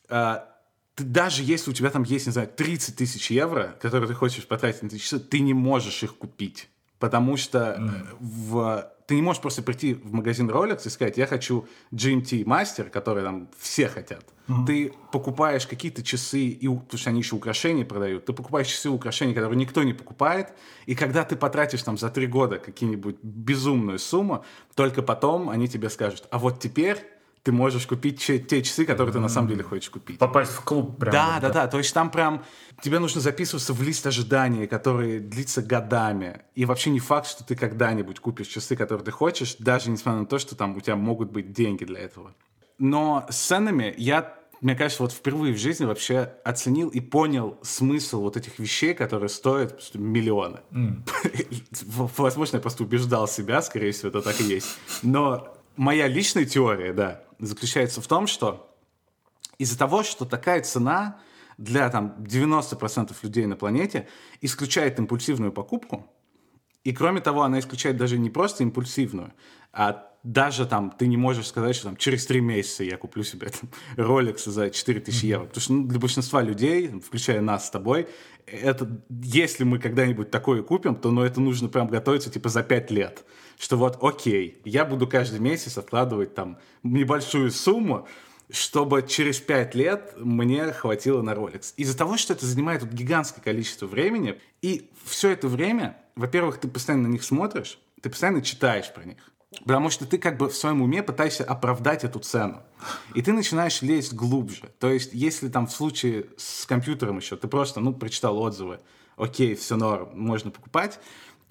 а, ты, даже если у тебя там есть, не знаю, 30 тысяч евро, которые ты хочешь потратить на эти часы, ты не можешь их купить. Потому что mm. в... ты не можешь просто прийти в магазин Rolex и сказать, я хочу GMT Master, который там все хотят. Mm. Ты покупаешь какие-то часы, и, потому что они еще украшения продают, ты покупаешь часы украшения, которые никто не покупает, и когда ты потратишь там за три года какие-нибудь безумную сумму, только потом они тебе скажут, а вот теперь ты можешь купить те часы, которые ты на самом деле хочешь купить. Попасть в клуб прям. Да, да, да. То есть там прям тебе нужно записываться в лист ожидания, который длится годами. И вообще не факт, что ты когда-нибудь купишь часы, которые ты хочешь, даже несмотря на то, что там у тебя могут быть деньги для этого. Но с ценами я мне кажется, вот впервые в жизни вообще оценил и понял смысл вот этих вещей, которые стоят миллионы. Mm. Возможно, я просто убеждал себя, скорее всего, это так и есть. Но моя личная теория, да, заключается в том, что из-за того, что такая цена для там, 90% людей на планете исключает импульсивную покупку, и кроме того, она исключает даже не просто импульсивную, а даже там ты не можешь сказать, что там через три месяца я куплю себе там, Rolex за 4000 евро. Потому что ну, для большинства людей, включая нас с тобой, это, если мы когда-нибудь такое купим, то ну, это нужно прям готовиться типа за 5 лет. Что вот, окей, я буду каждый месяц откладывать там небольшую сумму, чтобы через 5 лет мне хватило на Rolex. Из-за того, что это занимает вот гигантское количество времени, и все это время, во-первых, ты постоянно на них смотришь, ты постоянно читаешь про них. Потому что ты как бы в своем уме пытаешься оправдать эту цену. И ты начинаешь лезть глубже. То есть, если там в случае с компьютером еще ты просто, ну, прочитал отзывы, окей, все норм, можно покупать,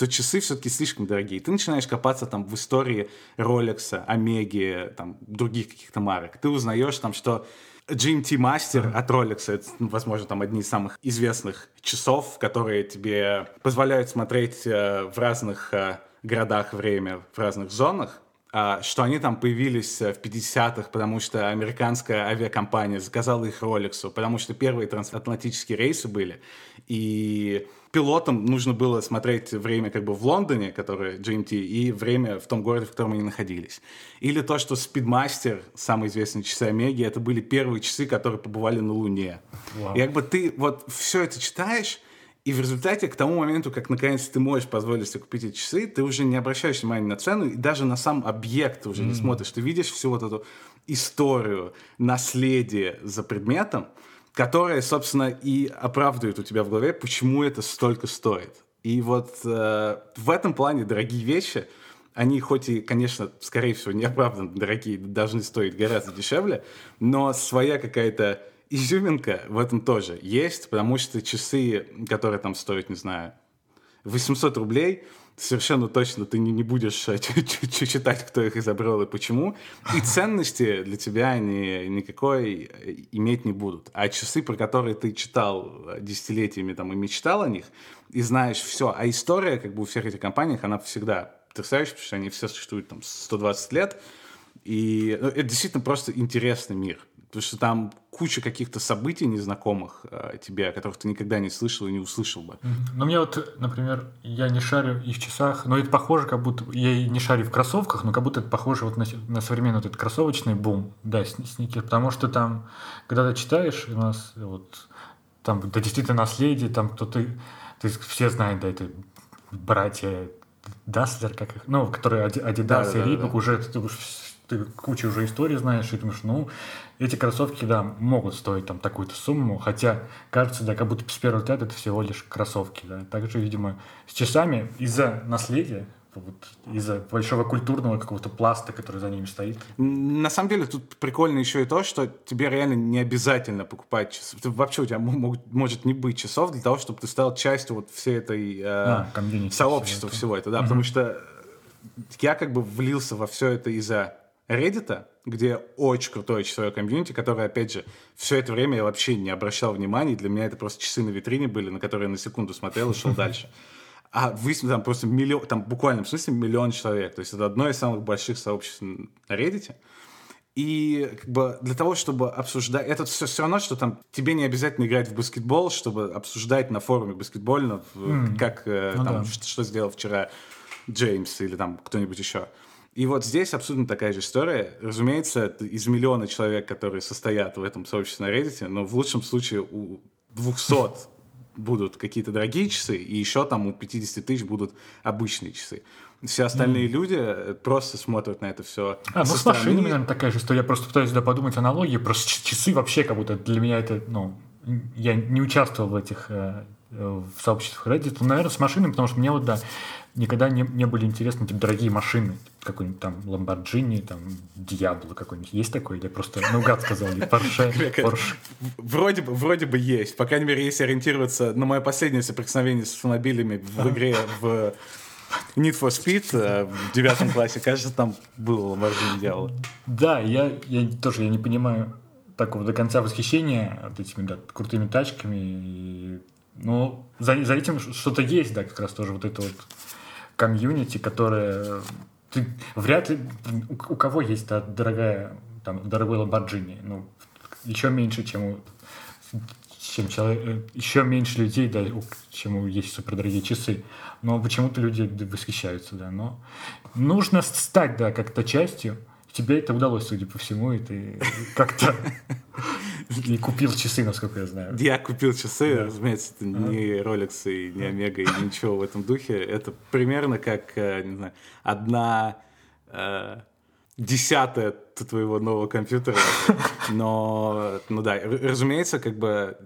то часы все-таки слишком дорогие. Ты начинаешь копаться там в истории Rolex, Омеги, там, других каких-то марок. Ты узнаешь там, что GMT Master от Rolex, это, ну, возможно, там одни из самых известных часов, которые тебе позволяют смотреть э, в разных э, городах время, в разных зонах, а, что они там появились э, в 50-х, потому что американская авиакомпания заказала их Rolex, потому что первые трансатлантические рейсы были, и пилотам нужно было смотреть время как бы в Лондоне, которое GMT, и время в том городе, в котором они находились. Или то, что Speedmaster, самые известные часы Омеги, это были первые часы, которые побывали на Луне. Wow. И как бы ты вот все это читаешь, и в результате, к тому моменту, как наконец ты можешь позволить себе купить эти часы, ты уже не обращаешь внимания на цену, и даже на сам объект ты уже mm-hmm. не смотришь. Ты видишь всю вот эту историю, наследие за предметом, которое, собственно, и оправдывает у тебя в голове, почему это столько стоит. И вот э, в этом плане дорогие вещи, они хоть и, конечно, скорее всего, неоправданно дорогие, должны стоить гораздо дешевле, но своя какая-то изюминка в этом тоже есть, потому что часы, которые там стоят, не знаю, 800 рублей, совершенно точно ты не, не будешь э, читать, кто их изобрел и почему. И ценности для тебя они никакой э, иметь не будут. А часы, про которые ты читал э, десятилетиями там, и мечтал о них, и знаешь все. А история как бы у всех этих компаний, она всегда потрясающая, потому что они все существуют там 120 лет. И ну, это действительно просто интересный мир. Потому что там куча каких-то событий незнакомых э, тебе, о которых ты никогда не слышал и не услышал бы. Ну, мне вот, например, я не шарю и в часах, но это похоже, как будто я и не шарю в кроссовках, но как будто это похоже вот на, на современный вот этот кроссовочный бум, да, сникер, потому что там, когда ты читаешь, у нас вот там, да, действительно наследие, там кто-то, ты все знают, да, это братья Даслер, как их, ну, которые Adidas да, и да, да. уже ты, ты кучу уже историй знаешь, и думаешь, ну, эти кроссовки, да, могут стоить там такую-то сумму, хотя кажется, да, как будто с первого взгляда это всего лишь кроссовки, да. Также, видимо, с часами из-за наследия вот, из-за большого культурного какого-то пласта, который за ними стоит. На самом деле тут прикольно еще и то, что тебе реально не обязательно покупать часы. Вообще у тебя могут, может не быть часов для того, чтобы ты стал частью вот всей этой э, а, сообщества всего, всего это, да, угу. потому что я как бы влился во все это из-за Reddit, где очень крутое часовое комьюнити, которое, опять же, все это время я вообще не обращал внимания. Для меня это просто часы на витрине были, на которые я на секунду смотрел и шел дальше. А выяснилось, там просто миллион, там буквально в смысле миллион человек. То есть это одно из самых больших сообществ на Reddit. И как бы для того, чтобы обсуждать... Это все, все равно, что там тебе не обязательно играть в баскетбол, чтобы обсуждать на форуме баскетбольного, mm. как э, ну, там, да. что, что сделал вчера Джеймс или там кто-нибудь еще. И вот здесь абсолютно такая же история. Разумеется, из миллиона человек, которые состоят в этом сообществе на Reddit, но в лучшем случае у 200 будут какие-то дорогие часы, и еще там у 50 тысяч будут обычные часы. Все остальные mm. люди э, просто смотрят на это все. А, ну с машинами, наверное, такая же история. Я просто пытаюсь сюда подумать аналогии. Просто часы вообще как будто для меня это, ну, я не участвовал в этих э, э в сообществах Reddit. Ну, наверное, с машинами, потому что мне вот, да, никогда не, не были интересны типа, дорогие машины. Какой-нибудь там Lamborghini, там Diablo какой-нибудь. Есть такой? Или просто наугад сказал? Или Porsche? Porsche? Вроде бы, вроде бы есть. По крайней мере, если ориентироваться на мое последнее соприкосновение с автомобилями в игре в Need for Speed э, в девятом классе, кажется, там было Lamborghini Diablo. Да, я, я тоже я не понимаю такого до конца восхищения вот этими да, крутыми тачками. И, ну, за, за этим что-то есть, да, как раз тоже вот это вот комьюнити, которое ты, вряд ли у, кого есть да, дорогая там дорогой Lamborghini, ну еще меньше, чем у чем человек, еще меньше людей, да, чем у есть супердорогие часы. Но почему-то люди восхищаются, да. Но нужно стать, да, как-то частью. Тебе это удалось, судя по всему, и ты как-то и купил часы, насколько я знаю. Я купил часы, да. разумеется, это не Rolex и не Омега и ничего в этом духе. Это примерно как, э, не знаю, одна э, десятая твоего нового компьютера. Но, ну да, разумеется, как бы,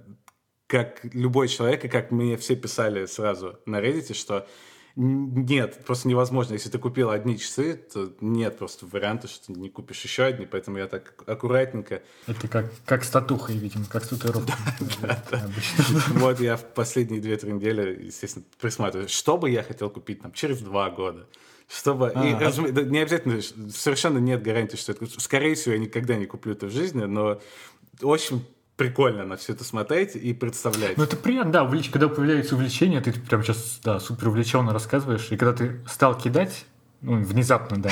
как любой человек, и как мне все писали сразу на Reddit, что нет, просто невозможно. Если ты купил одни часы, то нет просто варианта, что ты не купишь еще одни, поэтому я так аккуратненько... Это как, как с татухой, видимо, как с татуировкой. Вот я в последние две-три недели, естественно, присматриваю, что бы я хотел купить там через два года. Чтобы... А, и, а... Не обязательно, совершенно нет гарантии, что это... Скорее всего, я никогда не куплю это в жизни, но очень прикольно на все это смотреть и представлять. Ну, это приятно, да, увлеч... когда появляется увлечение, ты прям сейчас, да, супер увлеченно рассказываешь, и когда ты стал кидать, ну, внезапно, да,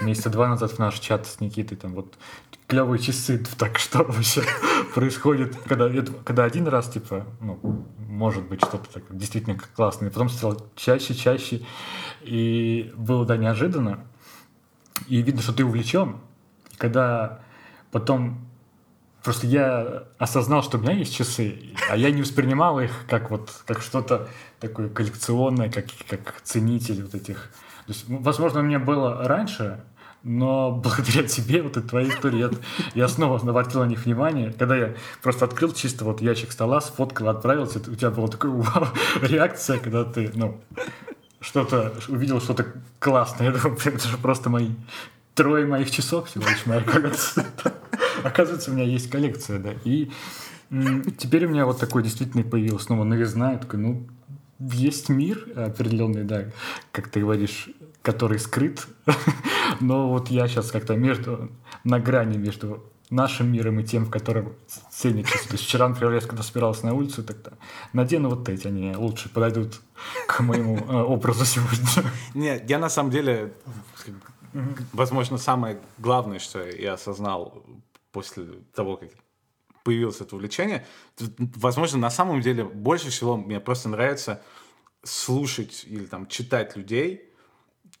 месяца два назад в наш чат с Никитой, там вот клевые часы, так что вообще происходит, когда, когда один раз, типа, ну, может быть, что-то так действительно классное, потом стало чаще, чаще, и было, да, неожиданно, и видно, что ты увлечен, когда потом Просто я осознал, что у меня есть часы, а я не воспринимал их как вот как что-то такое коллекционное, как, как ценитель вот этих. То есть, возможно, у меня было раньше, но благодаря тебе, вот этой твоей истории, я, я снова обратил на них внимание. Когда я просто открыл чисто вот ящик стола, сфоткал, отправился, у тебя была такая вау, реакция, когда ты, ну, что-то, увидел что-то классное. Я думаю, это же просто мои трое моих часов всего лишь моя коллекция. Оказывается, у меня есть коллекция, да. И теперь у меня вот такой действительно появился снова новизна. Я такой, ну, есть мир определенный, да, как ты говоришь, который скрыт. Но вот я сейчас как-то между, на грани между нашим миром и тем, в котором часы. То есть вчера, например, я когда собирался на улицу, тогда надену вот эти, они лучше подойдут к моему э, образу сегодня. Нет, я на самом деле, возможно, самое главное, что я осознал после того, как появилось это увлечение, возможно, на самом деле больше всего мне просто нравится слушать или там читать людей,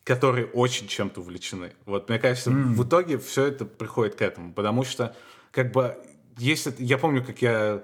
которые очень чем-то увлечены. Вот, мне кажется, mm. в итоге все это приходит к этому, потому что, как бы, если... Я помню, как я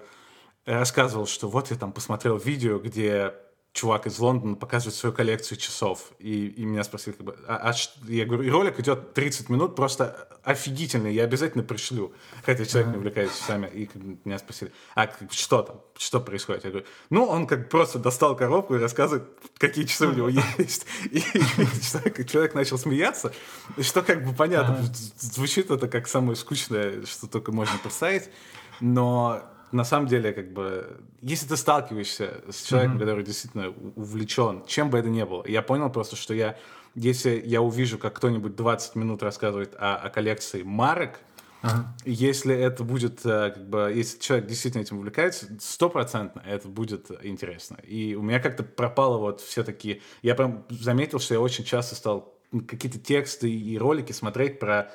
рассказывал, что вот я там посмотрел видео, где чувак из Лондона показывает свою коллекцию часов. И, и меня спросили, как бы, а, а я говорю, и ролик идет 30 минут, просто офигительный, я обязательно пришлю. Хотя человек не увлекается часами. И как бы, меня спросили, а как, что там, что происходит? Я говорю, ну, он как просто достал коробку и рассказывает, какие часы у него есть. И, и человек начал смеяться, что как бы понятно. Звучит это как самое скучное, что только можно представить. Но на самом деле, как бы, если ты сталкиваешься с человеком, mm-hmm. который действительно увлечен, чем бы это ни было, я понял просто, что я, если я увижу, как кто-нибудь 20 минут рассказывает о, о коллекции марок, uh Если это будет, э, как бы, если человек действительно этим увлекается, стопроцентно это будет интересно. И у меня как-то пропало вот все такие... Я прям заметил, что я очень часто стал какие-то тексты и ролики смотреть про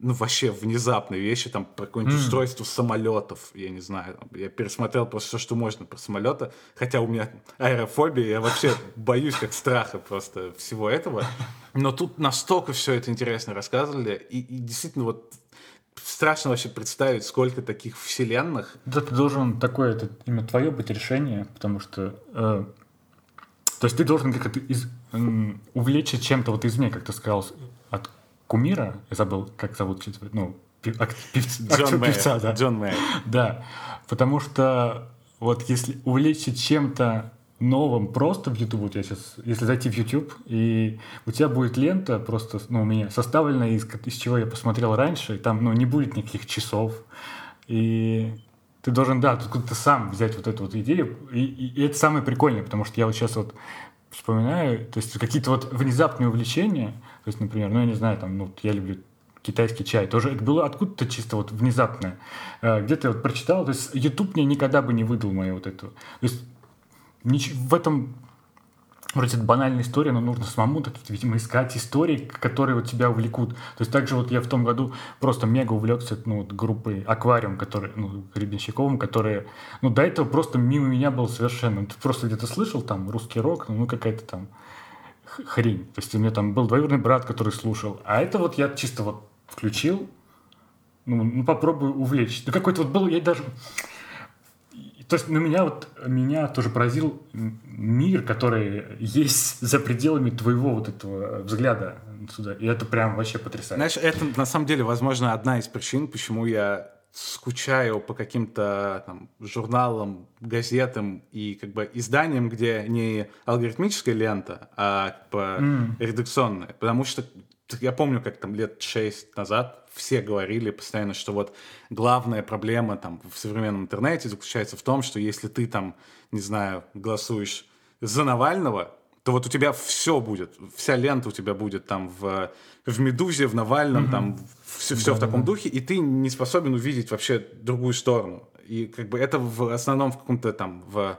ну, вообще внезапные вещи, там, про какое-нибудь mm. устройство самолетов, я не знаю. Я пересмотрел просто все, что можно про самолеты, хотя у меня аэрофобия, я вообще боюсь как страха просто всего этого. Но тут настолько все это интересно рассказывали, и, и действительно вот страшно вообще представить, сколько таких вселенных. Да, ты должен такое, это именно твое быть решение, потому что э, то есть ты должен как-то из, э, увлечься чем-то вот извне, как ты сказал, от кумира, я забыл, как зовут, ну, певца, Джон певца, да. Джон Мэй. Да, потому что вот если увлечься чем-то новым просто в YouTube, вот я сейчас, если зайти в YouTube, и у тебя будет лента просто, ну, у меня составленная из, из чего я посмотрел раньше, и там, ну, не будет никаких часов, и ты должен, да, тут ты сам взять вот эту вот идею, и, и, и это самое прикольное, потому что я вот сейчас вот вспоминаю, то есть какие-то вот внезапные увлечения, то есть, например, ну, я не знаю, там, ну, я люблю китайский чай, тоже это было откуда-то чисто вот внезапное. Э, где-то вот прочитал, то есть YouTube мне никогда бы не выдал мою вот эту. То есть в этом Вроде это банальная история, но нужно самому какие-то, видимо, искать истории, которые вот тебя увлекут. То есть также вот я в том году просто мега увлекся ну, вот, группой Аквариум, который, ну, Гребенщиковым, которые, ну, до этого просто мимо меня был совершенно. Ты просто где-то слышал там русский рок, ну, какая-то там хрень. То есть у меня там был двоюродный брат, который слушал. А это вот я чисто вот включил, ну, ну попробую увлечь. Ну, какой-то вот был, я даже... То есть, ну, меня вот, меня тоже поразил мир, который есть за пределами твоего вот этого взгляда сюда. И это прям вообще потрясающе. Знаешь, это на самом деле, возможно, одна из причин, почему я скучаю по каким-то там, журналам, газетам и как бы изданиям, где не алгоритмическая лента, а как бы mm. редакционная. Потому что я помню, как там лет шесть назад все говорили постоянно, что вот главная проблема там в современном интернете заключается в том, что если ты там, не знаю, голосуешь за Навального, то вот у тебя все будет, вся лента у тебя будет там в, в «Медузе», в «Навальном», mm-hmm. там все, все да, в таком да. духе, и ты не способен увидеть вообще другую сторону. И как бы это в основном в каком-то там в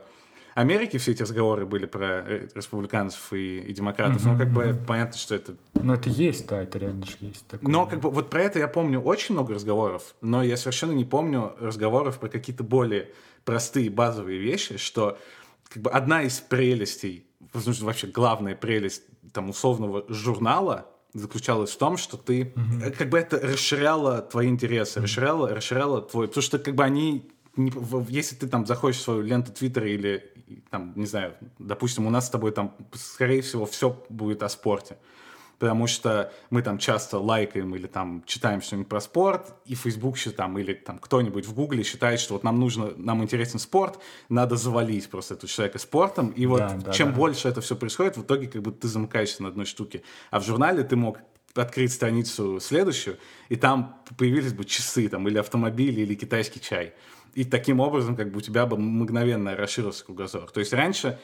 Америке все эти разговоры были про республиканцев и, и демократов, mm-hmm. ну, как бы понятно, что это... Ну, это есть, да, это реально же есть. Такое. Но, как бы, вот про это я помню очень много разговоров, но я совершенно не помню разговоров про какие-то более простые, базовые вещи, что, как бы, одна из прелестей, возможно, вообще главная прелесть, там, условного журнала, заключалась в том, что ты, mm-hmm. как бы, это расширяло твои интересы, mm-hmm. расширяло, расширяло твой... Потому что, как бы, они если ты там заходишь в свою ленту Твиттера или там, не знаю, допустим, у нас с тобой там, скорее всего, все будет о спорте. Потому что мы там часто лайкаем или там читаем что-нибудь про спорт, и Facebook там, или там кто-нибудь в Гугле считает, что вот нам нужно, нам интересен спорт, надо завалить просто этого человека спортом, и вот да, да, чем да. больше это все происходит, в итоге как бы ты замыкаешься на одной штуке. А в журнале ты мог открыть страницу следующую, и там появились бы часы там, или автомобили, или китайский чай. И таким образом как бы у тебя бы мгновенно расширился кругозор. То есть раньше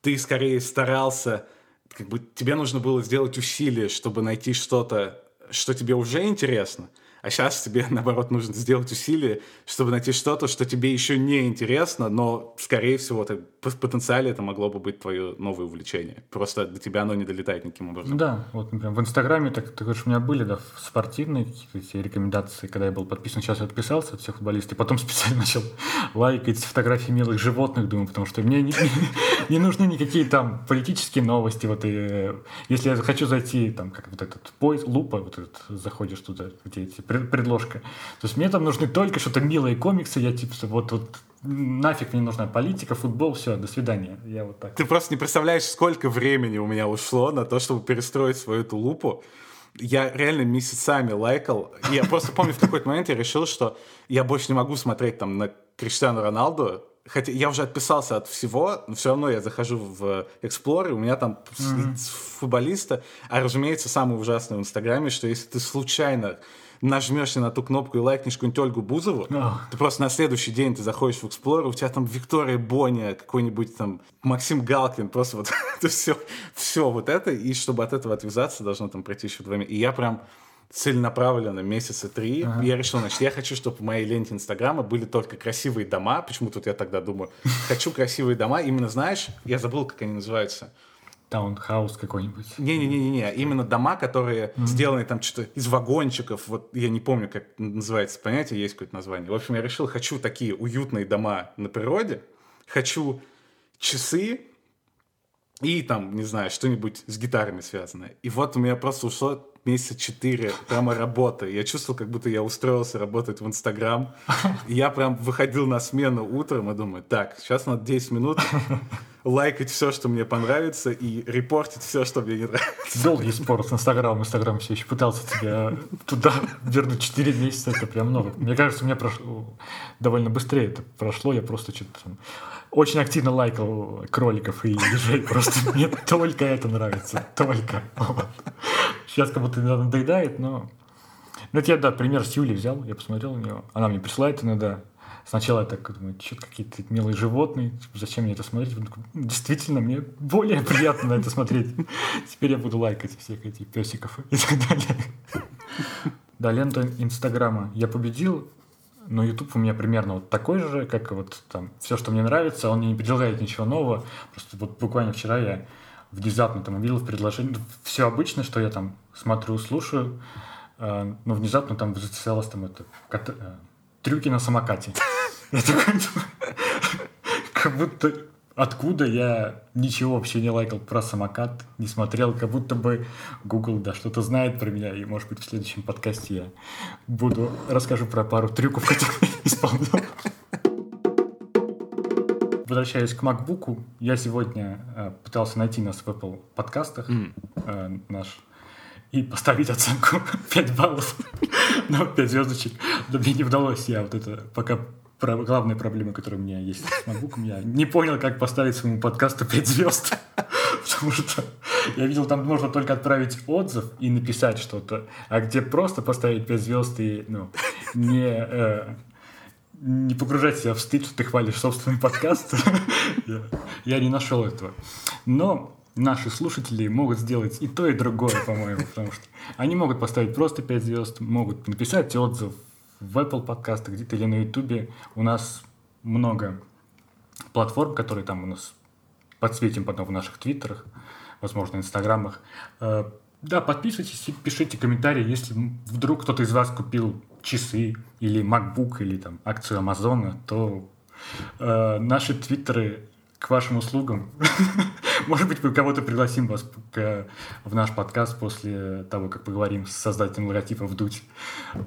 ты скорее старался как бы тебе нужно было сделать усилие, чтобы найти что-то, что тебе уже интересно, а сейчас тебе, наоборот, нужно сделать усилие, чтобы найти что-то, что тебе еще не интересно, но, скорее всего, ты, по потенциале это могло бы быть твое новое увлечение. Просто до тебя оно не долетает никаким образом. Да, вот, например, в Инстаграме, так, ты говоришь, у меня были, да, спортивные какие-то рекомендации, когда я был подписан, сейчас я отписался от всех футболистов, и потом специально начал лайкать фотографии милых животных, думаю, потому что мне не, не нужны никакие там политические новости, вот, и, э, если я хочу зайти, там, как вот этот поиск, лупа, вот этот, заходишь туда, где эти предложка. То есть мне там нужны только что-то милые комиксы, я типа вот, вот нафиг мне нужна политика, футбол, все, до свидания. Я вот так. Ты просто не представляешь, сколько времени у меня ушло на то, чтобы перестроить свою эту лупу. Я реально месяцами лайкал. Я просто помню, в какой-то момент я решил, что я больше не могу смотреть там на Криштиану Роналду, хотя я уже отписался от всего, но все равно я захожу в Explorer, у меня там mm-hmm. футболиста, а разумеется самое ужасное в Инстаграме, что если ты случайно нажмешься на ту кнопку и лайкнешь какую-нибудь Ольгу Бузову, oh. ты просто на следующий день ты заходишь в Explorer, у тебя там Виктория Боня, какой-нибудь там Максим Галкин, просто вот это все, все вот это, и чтобы от этого отвязаться, должно там пройти еще два месяца. И я прям целенаправленно месяца три. Ага. Я решил, значит, я хочу, чтобы в моей ленте Инстаграма были только красивые дома. Почему тут я тогда думаю? Хочу красивые дома. Именно, знаешь, я забыл, как они называются таунхаус какой-нибудь. Не-не-не-не, именно дома, которые mm-hmm. сделаны там что-то из вагончиков, вот я не помню, как называется понятие, есть какое-то название. В общем, я решил, хочу такие уютные дома на природе, хочу часы и там, не знаю, что-нибудь с гитарами связанное. И вот у меня просто ушло месяца четыре прямо работы. Я чувствовал, как будто я устроился работать в Инстаграм. Я прям выходил на смену утром и думаю, так, сейчас надо 10 минут лайкать все, что мне понравится, и репортить все, что мне не нравится. Долгий спор с Инстаграмом. Инстаграм все еще пытался тебя туда вернуть 4 месяца. Это прям много. Мне кажется, у меня прошло довольно быстрее это прошло. Я просто что-то очень активно лайкал кроликов и ежей. Просто мне только это нравится. Только. Сейчас как будто надоедает, но... Ну, это я, да, пример с Юлей взял, я посмотрел на нее. Она мне присылает иногда Сначала я так думаю, что какие-то милые животные, типа, зачем мне это смотреть? Действительно, мне более приятно на это смотреть. Теперь я буду лайкать всех этих песиков и так далее. Да, лента Инстаграма. Я победил, но YouTube у меня примерно вот такой же, как вот там все, что мне нравится, он мне не предлагает ничего нового. Просто вот буквально вчера я внезапно там увидел в предложении, все обычно, что я там смотрю, слушаю, э, но внезапно там зацелось там это, э, трюки на самокате. Я такой, как будто откуда я ничего вообще не лайкал про самокат, не смотрел, как будто бы Google, да, что-то знает про меня, и, может быть, в следующем подкасте я буду, расскажу про пару трюков, которые исполнял. Возвращаясь к MacBook, я сегодня э, пытался найти нас в Apple подкастах, mm. э, наш и поставить оценку 5 баллов, но 5 звездочек. Но мне не удалось. Я вот это пока про главная проблема, которая у меня есть с MacBook, я не понял, как поставить своему подкасту 5 звезд. Потому что я видел, там можно только отправить отзыв и написать что-то, а где просто поставить 5 звезд и ну, не, э, не погружать себя в стыд, что ты хвалишь собственный подкаст, я, я не нашел этого. Но наши слушатели могут сделать и то, и другое, по-моему, потому что они могут поставить просто 5 звезд, могут написать отзыв в Apple подкастах где-то или на YouTube. У нас много платформ, которые там у нас подсветим потом в наших твиттерах, возможно, инстаграмах. Э, да, подписывайтесь и пишите комментарии, если вдруг кто-то из вас купил часы или MacBook или там акцию Амазона, то э, наши твиттеры к вашим услугам. Может быть, мы кого-то пригласим вас в наш подкаст после того, как поговорим с создателем логотипа «Вдуть». Вот.